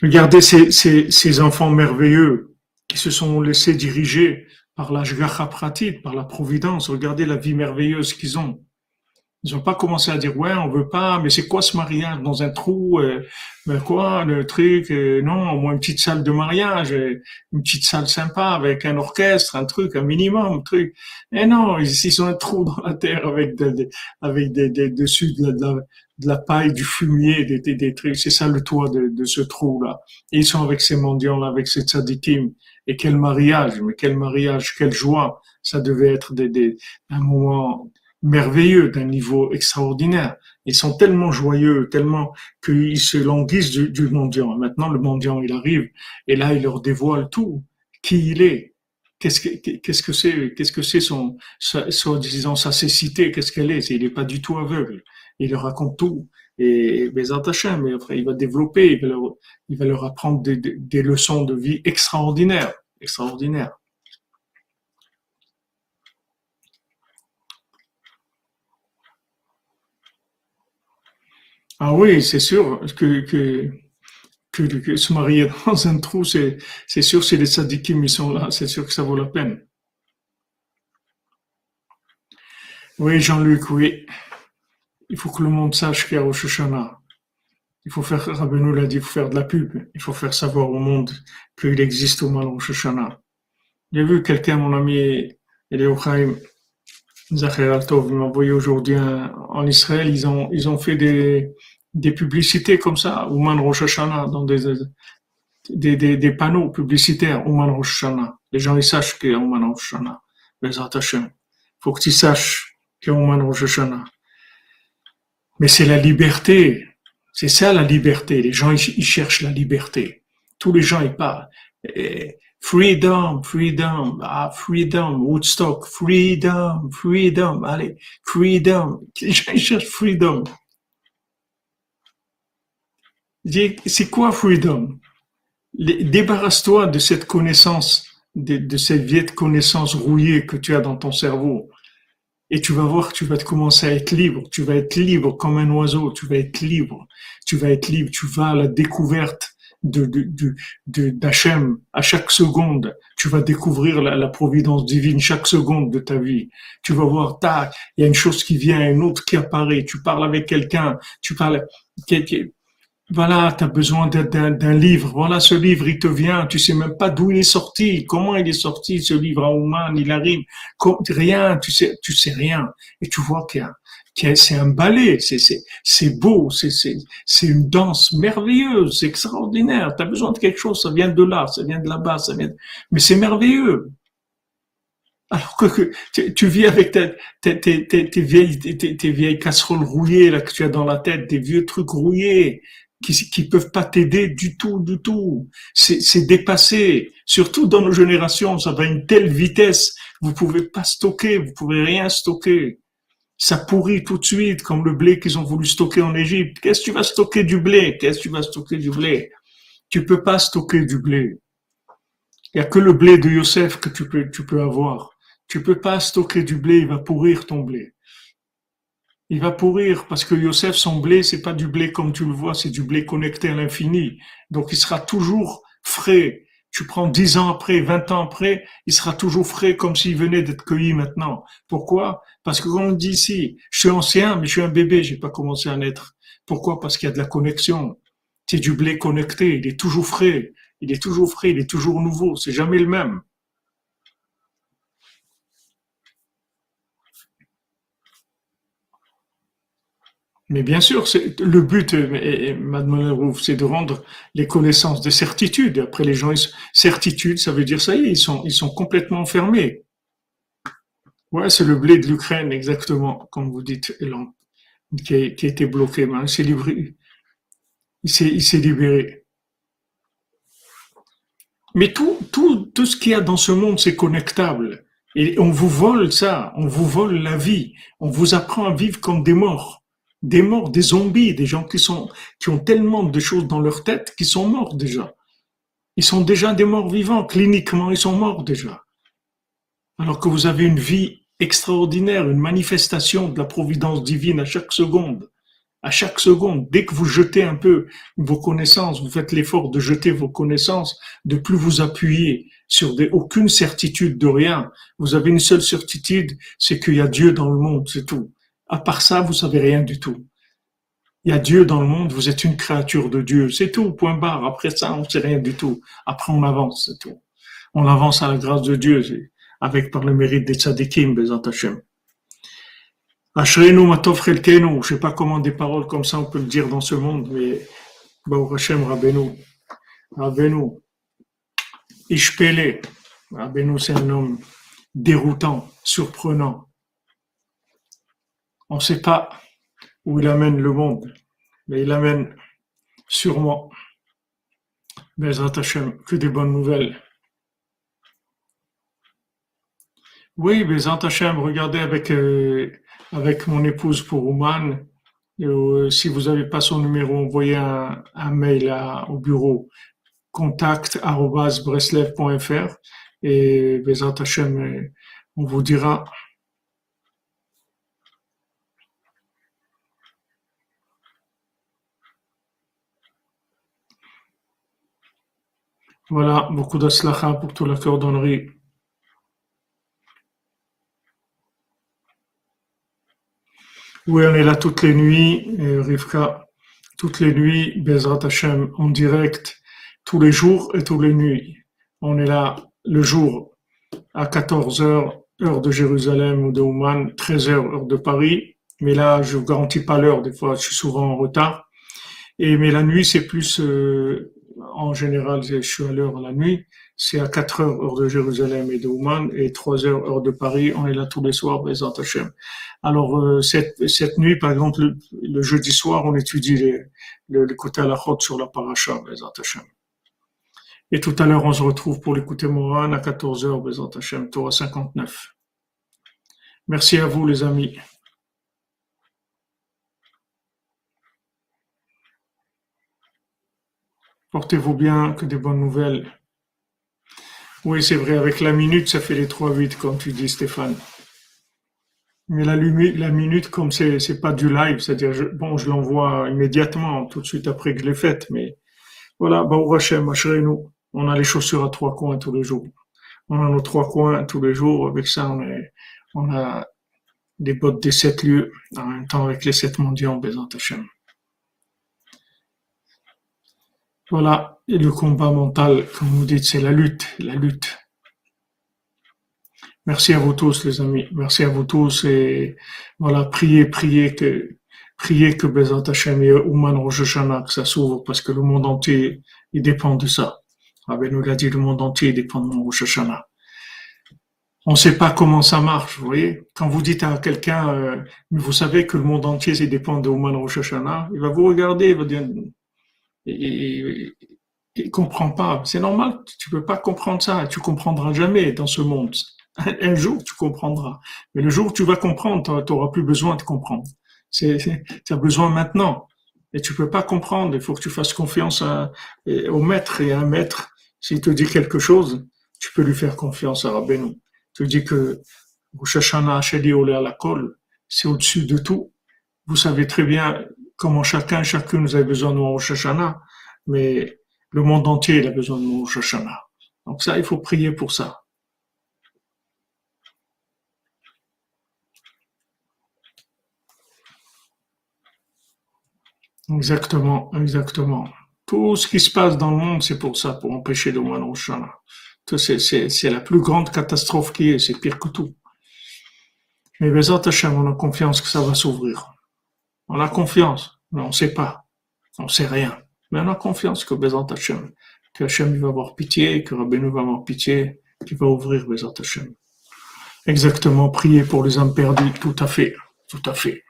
Regardez ces, enfants merveilleux qui se sont laissés diriger par la pratique, par la providence. Regardez la vie merveilleuse qu'ils ont. Ils n'ont pas commencé à dire ouais, on veut pas, mais c'est quoi ce mariage dans un trou euh, Mais quoi le truc euh, Non, au moins une petite salle de mariage, euh, une petite salle sympa avec un orchestre, un truc, un minimum, un truc. Et non, ils, ont un trou dans la terre avec des, avec des, des dessus de la, de la, paille, du fumier, des, des, des trucs. C'est ça le toit de, de ce trou là. Ils sont avec ces mendiants là, avec ces tzadikim. Et quel mariage, mais quel mariage, quelle joie. Ça devait être des, des, un moment merveilleux, d'un niveau extraordinaire. Ils sont tellement joyeux, tellement qu'ils se languissent du, du mendiant. Maintenant, le mendiant, il arrive, et là, il leur dévoile tout, qui il est, qu'est-ce que qu'est-ce que c'est, qu'est-ce que c'est son, soi-disant sa cécité, qu'est-ce qu'elle est? Il n'est pas du tout aveugle. Il leur raconte tout. Et les attachants, mais après, il va développer, il va leur, il va leur apprendre des, des leçons de vie extraordinaires, extraordinaires. Ah oui, c'est sûr que, que, se marier [LAUGHS] dans un trou, c'est, sûr, c'est les sadikim, ils sont là, c'est sûr que ça vaut la peine. Oui, Jean-Luc, oui. Il faut que le monde sache qu'il y a Rosh Hashanah. Il faut faire, Rabbeinu l'a dit, il faut faire de la pub. Il faut faire savoir au monde qu'il existe au mal Rosh Hashanah. J'ai vu quelqu'un, mon ami Chaim, Zacher Altov m'a envoyé aujourd'hui en Israël, ils ont, ils ont fait des, des publicités comme ça, Ouman Rosh Hashanah, dans des, des, des, panneaux publicitaires, Ouman Rosh Hashanah. Les gens, ils sachent qu'il y a Ouman Rosh Hashanah. Les attachants. Faut que tu saches qu'il y a Ouman Rosh Hashanah. Mais c'est la liberté. C'est ça la liberté. Les gens, ils, cherchent la liberté. Tous les gens, ils parlent. Freedom, freedom, ah, freedom, Woodstock, freedom, freedom, allez, freedom. Les gens, ils cherchent freedom. C'est quoi freedom? Débarrasse-toi de cette connaissance de, cette vieille connaissance rouillée que tu as dans ton cerveau. Et tu vas voir tu vas te commencer à être libre. Tu vas être libre comme un oiseau. Tu vas être libre. Tu vas être libre. Tu vas à la découverte de, de, d'Hachem à chaque seconde. Tu vas découvrir la, la, providence divine chaque seconde de ta vie. Tu vas voir, tac, il y a une chose qui vient, une autre qui apparaît. Tu parles avec quelqu'un. Tu parles, voilà, tu as besoin d'un livre. Voilà, ce livre, il te vient. Tu sais même pas d'où il est sorti, comment il est sorti, ce livre à Ouman, il arrive. Rien, tu sais, tu sais rien. Et tu vois qu'il y a, c'est un ballet, c'est, beau, c'est, une danse merveilleuse, c'est extraordinaire. Tu as besoin de quelque chose, ça vient de là, ça vient de là-bas, ça vient, mais c'est merveilleux. Alors que, tu, vis avec tes vieilles, tes, vieilles casseroles rouillées là que tu as dans la tête, des vieux trucs rouillés, qui, qui peuvent pas t'aider du tout, du tout. C'est dépassé. Surtout dans nos générations, ça va à une telle vitesse. Vous pouvez pas stocker, vous pouvez rien stocker. Ça pourrit tout de suite, comme le blé qu'ils ont voulu stocker en Égypte. Qu'est-ce que tu vas stocker du blé? Qu'est-ce que tu vas stocker du blé? Tu peux pas stocker du blé. Il y a que le blé de Yosef que tu peux, tu peux avoir. Tu peux pas stocker du blé, il va pourrir ton blé il va pourrir parce que Yosef, son blé, c'est pas du blé comme tu le vois, c'est du blé connecté à l'infini. Donc il sera toujours frais. Tu prends dix ans après, vingt ans après, il sera toujours frais comme s'il venait d'être cueilli maintenant. Pourquoi? Parce que comme on dit ici, je suis ancien, mais je suis un bébé, j'ai pas commencé à naître. Pourquoi? Parce qu'il y a de la connexion. C'est du blé connecté, il est toujours frais, il est toujours frais, il est toujours nouveau, c'est jamais le même. Mais bien sûr, le but, mademoiselle Rouf, c'est de rendre les connaissances des certitudes. Après, les gens, certitude, ça veut dire ça y est, ils sont, ils sont complètement fermés. Ouais, c'est le blé de l'Ukraine, exactement, comme vous dites, qui a, qui a été bloqué. Ben, il s'est libéré. Il s'est libéré. Mais tout, tout, tout ce qu'il y a dans ce monde, c'est connectable. Et on vous vole ça, on vous vole la vie, on vous apprend à vivre comme des morts des morts, des zombies, des gens qui sont, qui ont tellement de choses dans leur tête qui sont morts déjà. Ils sont déjà des morts vivants. Cliniquement, ils sont morts déjà. Alors que vous avez une vie extraordinaire, une manifestation de la providence divine à chaque seconde. À chaque seconde, dès que vous jetez un peu vos connaissances, vous faites l'effort de jeter vos connaissances, de plus vous appuyer sur des, aucune certitude de rien. Vous avez une seule certitude, c'est qu'il y a Dieu dans le monde, c'est tout. À part ça, vous savez rien du tout. Il y a Dieu dans le monde, vous êtes une créature de Dieu, c'est tout, point barre. Après ça, on sait rien du tout. Après, on avance, c'est tout. On avance à la grâce de Dieu, avec par le mérite des tzadikim, Bezat Hashem. Ashrenu matov chelkenu, je sais pas comment des paroles comme ça on peut le dire dans ce monde, mais Baruch Hashem Rabbeinu, Rabbeinu, Ishpele, Rabbeinu c'est un homme déroutant, surprenant, on ne sait pas où il amène le monde, mais il amène sûrement, Bezrat Hashem, que des bonnes nouvelles. Oui, Bezrat Hashem, regardez avec, euh, avec mon épouse pour Ouman. Euh, si vous n'avez pas son numéro, envoyez un, mail au bureau contact.breslev.fr et Bezrat Hashem, euh, on vous dira Voilà, beaucoup d'aslacha pour tout la cordonnerie. Oui, on est là toutes les nuits, Rivka, toutes les nuits, Bezrat Hashem, en direct, tous les jours et toutes les nuits. On est là le jour à 14h, heure de Jérusalem ou de Ouman, 13h, heure de Paris. Mais là, je vous garantis pas l'heure, des fois, je suis souvent en retard. Et, mais la nuit, c'est plus euh, en général, je suis à l'heure la nuit, c'est à 4 heures heure de Jérusalem et de Ouman et 3 heures heure de Paris. On est là tous les soirs, Bézant Hachem. Alors euh, cette, cette nuit, par exemple, le, jeudi soir, on étudie le, le à la route sur la paracha, Bézant Hachem. Et tout à l'heure, on se retrouve pour l'écouter Moran à 14 heures, Bézant Hachem, Torah 59. Merci à vous, les amis. Portez-vous bien, que des bonnes nouvelles. Oui, c'est vrai, avec la minute, ça fait les 3-8, comme tu dis, Stéphane. Mais la, minute, comme c'est, c'est pas du live, c'est-à-dire, bon, je l'envoie immédiatement, tout de suite après que je l'ai faite, mais voilà, au Hachem, nous, on a les chaussures à trois coins tous les jours. On a nos trois coins tous les jours, avec ça, on, a des bottes des sept lieux, en même temps avec les sept mondiaux, Bézant Hachem. Voilà, le combat mental, comme vous dites, c'est la lutte, la lutte. Merci à vous tous, les amis. Merci à vous tous et voilà, priez, priez que, priez que Bezat Hashem et Ouman Rosh Hashanah, que ça s'ouvre parce que le monde entier, il dépend de ça. Rabbi nous l'a dit, le monde entier dépend de Hashanah. On ne sait pas comment ça marche, vous voyez. Quand vous dites à quelqu'un, euh, vous savez que le monde entier, il dépend de Ouman Rosh il va vous regarder, il va dire, il, il comprend pas. C'est normal, tu peux pas comprendre ça, tu comprendras jamais dans ce monde. Un jour, tu comprendras. Mais le jour où tu vas comprendre, tu n'auras plus besoin de comprendre. Tu as besoin maintenant. Et tu peux pas comprendre. Il faut que tu fasses confiance au maître. Et un maître, s'il te dit quelque chose, tu peux lui faire confiance à Rabbeinu. Tu dis que à la colle, c'est au-dessus de tout. Vous savez très bien comment chacun, chacune, nous a besoin de Rosh mais le monde entier a besoin de Rosh Donc ça, il faut prier pour ça. Exactement, exactement. Tout ce qui se passe dans le monde, c'est pour ça, pour empêcher le moine Rosh C'est la plus grande catastrophe qui est, c'est pire que tout. Mais Bézat Hashem, on a confiance que ça va s'ouvrir. On a confiance, on ne sait pas. On ne sait rien. Mais on a confiance que Bézat Hashem, que Hashem va avoir pitié, que Rabbeinu va avoir pitié, qu'il va ouvrir Bézat Hashem. Exactement, prier pour les âmes perdues, tout à fait, tout à fait.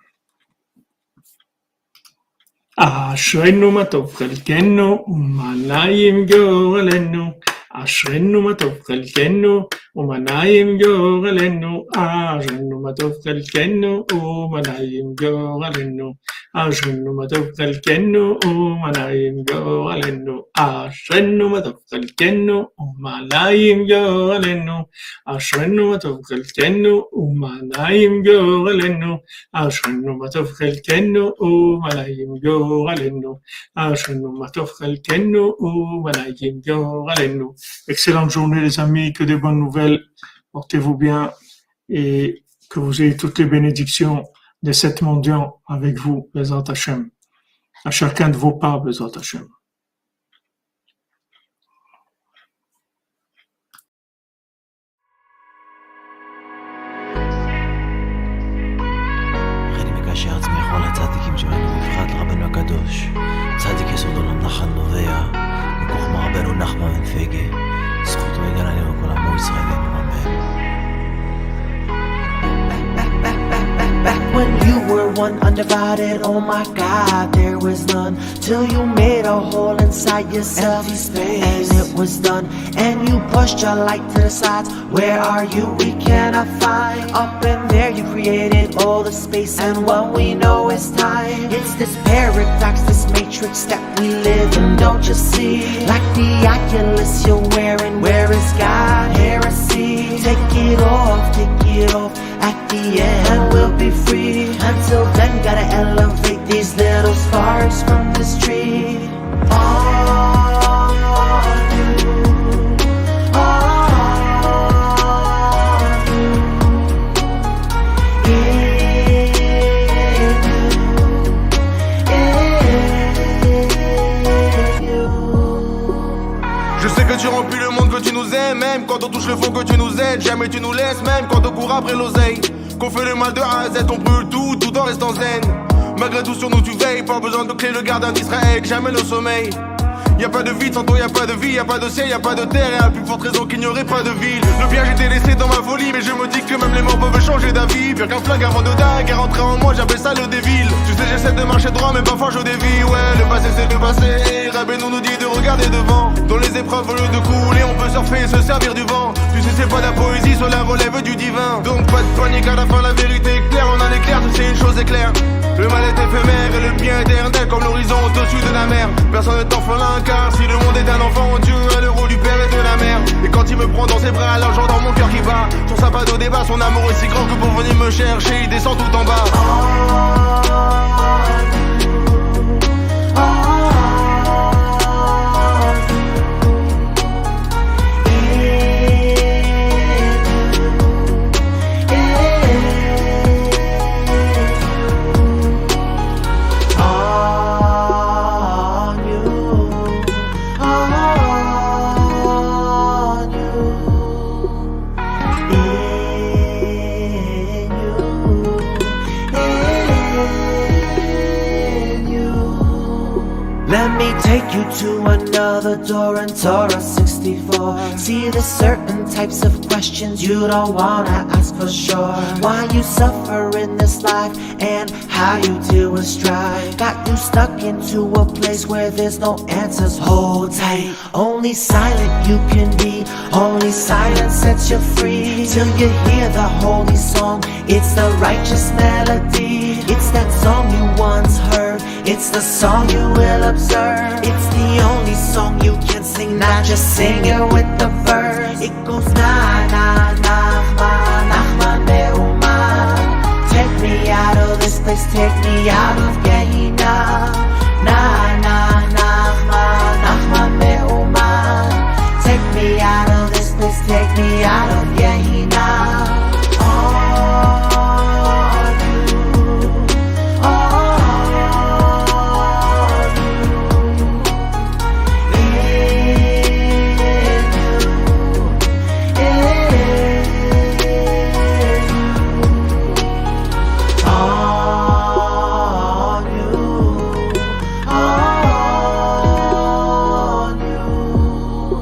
אשרינו מה טוב חלקנו, ומה נעים גורלנו. אשרינו מה טוב חלקנו, Excellente journée, les amis. Que des bonnes nouvelles. Portez-vous bien et que vous ayez toutes les bénédictions des sept mendiants avec vous, Bezat Hashem. À chacun de vos pas, Bezat Hashem. When you were one undivided, oh my God, there was none. Till you made a hole inside yourself, and it was done. And you pushed your light to the sides. Where are you? We cannot find. Up in there, you created all the space, and what we know is time. It's this paradox, this matrix that we live in. Don't you see? Like the Oculus you're wearing, where is God? Heresy. Take it off, take it off. At the end, we'll be free. Until then, gotta elevate these little sparks from this tree. Je quand on touche le fond, que tu nous aides. Jamais tu nous laisses, même quand on court après l'oseille. Qu'on fait le mal de A à Z, on brûle tout, tout en restant zen. Malgré tout sur nous tu veilles, pas besoin de clé, le gardien d'Israël, jamais le sommeil. Y a pas de vie, toi y a pas de vie, y a pas de ciel, y a pas de terre, et à plus forte raison qu'il n'y aurait pas de ville. Le piège était laissé dans ma folie, mais je me dis que même les morts peuvent changer d'avis. Pire qu'un flag avant de dingue, rentré en moi, j'appelle ça le dévil. Tu sais, j'essaie de marcher droit, mais parfois je dévie, ouais, le passé c'est le passé. Rabé nous nous dit de regarder devant. Dans les épreuves, au lieu de couler, on peut surfer et se servir du vent. Tu sais, c'est pas de la poésie, soit la relève du divin. Donc pas de panique à la fin, la vérité est claire, on a l'éclair, sais une chose est claire. Le mal est éphémère et le bien éternel comme l'horizon au-dessus de la mer. Personne ne t'enfant car si le monde est un enfant, Dieu a le rôle du père et de la mère. Et quand il me prend dans ses bras, alors j'entends mon cœur qui bat. Son sapin de débat, son amour est si grand que pour venir me chercher, il descend tout en bas. You to another door and Torah 64. See, there's certain types of questions you don't wanna ask for sure. Why you suffer in this life and how you deal with strife. Got you stuck into a place where there's no answers. Hold tight. Only silent you can be. Only silence sets you free. Till you hear the holy song. It's the righteous melody. It's that song you once heard. It's the song you will observe. It's the only song you can sing, not just sing it with the verse. It goes na na nachman nachman me'uman. Take me out of this place, take me out of Gehenna. Na na nachman nachman me'uman. Take me out of this place, take me out of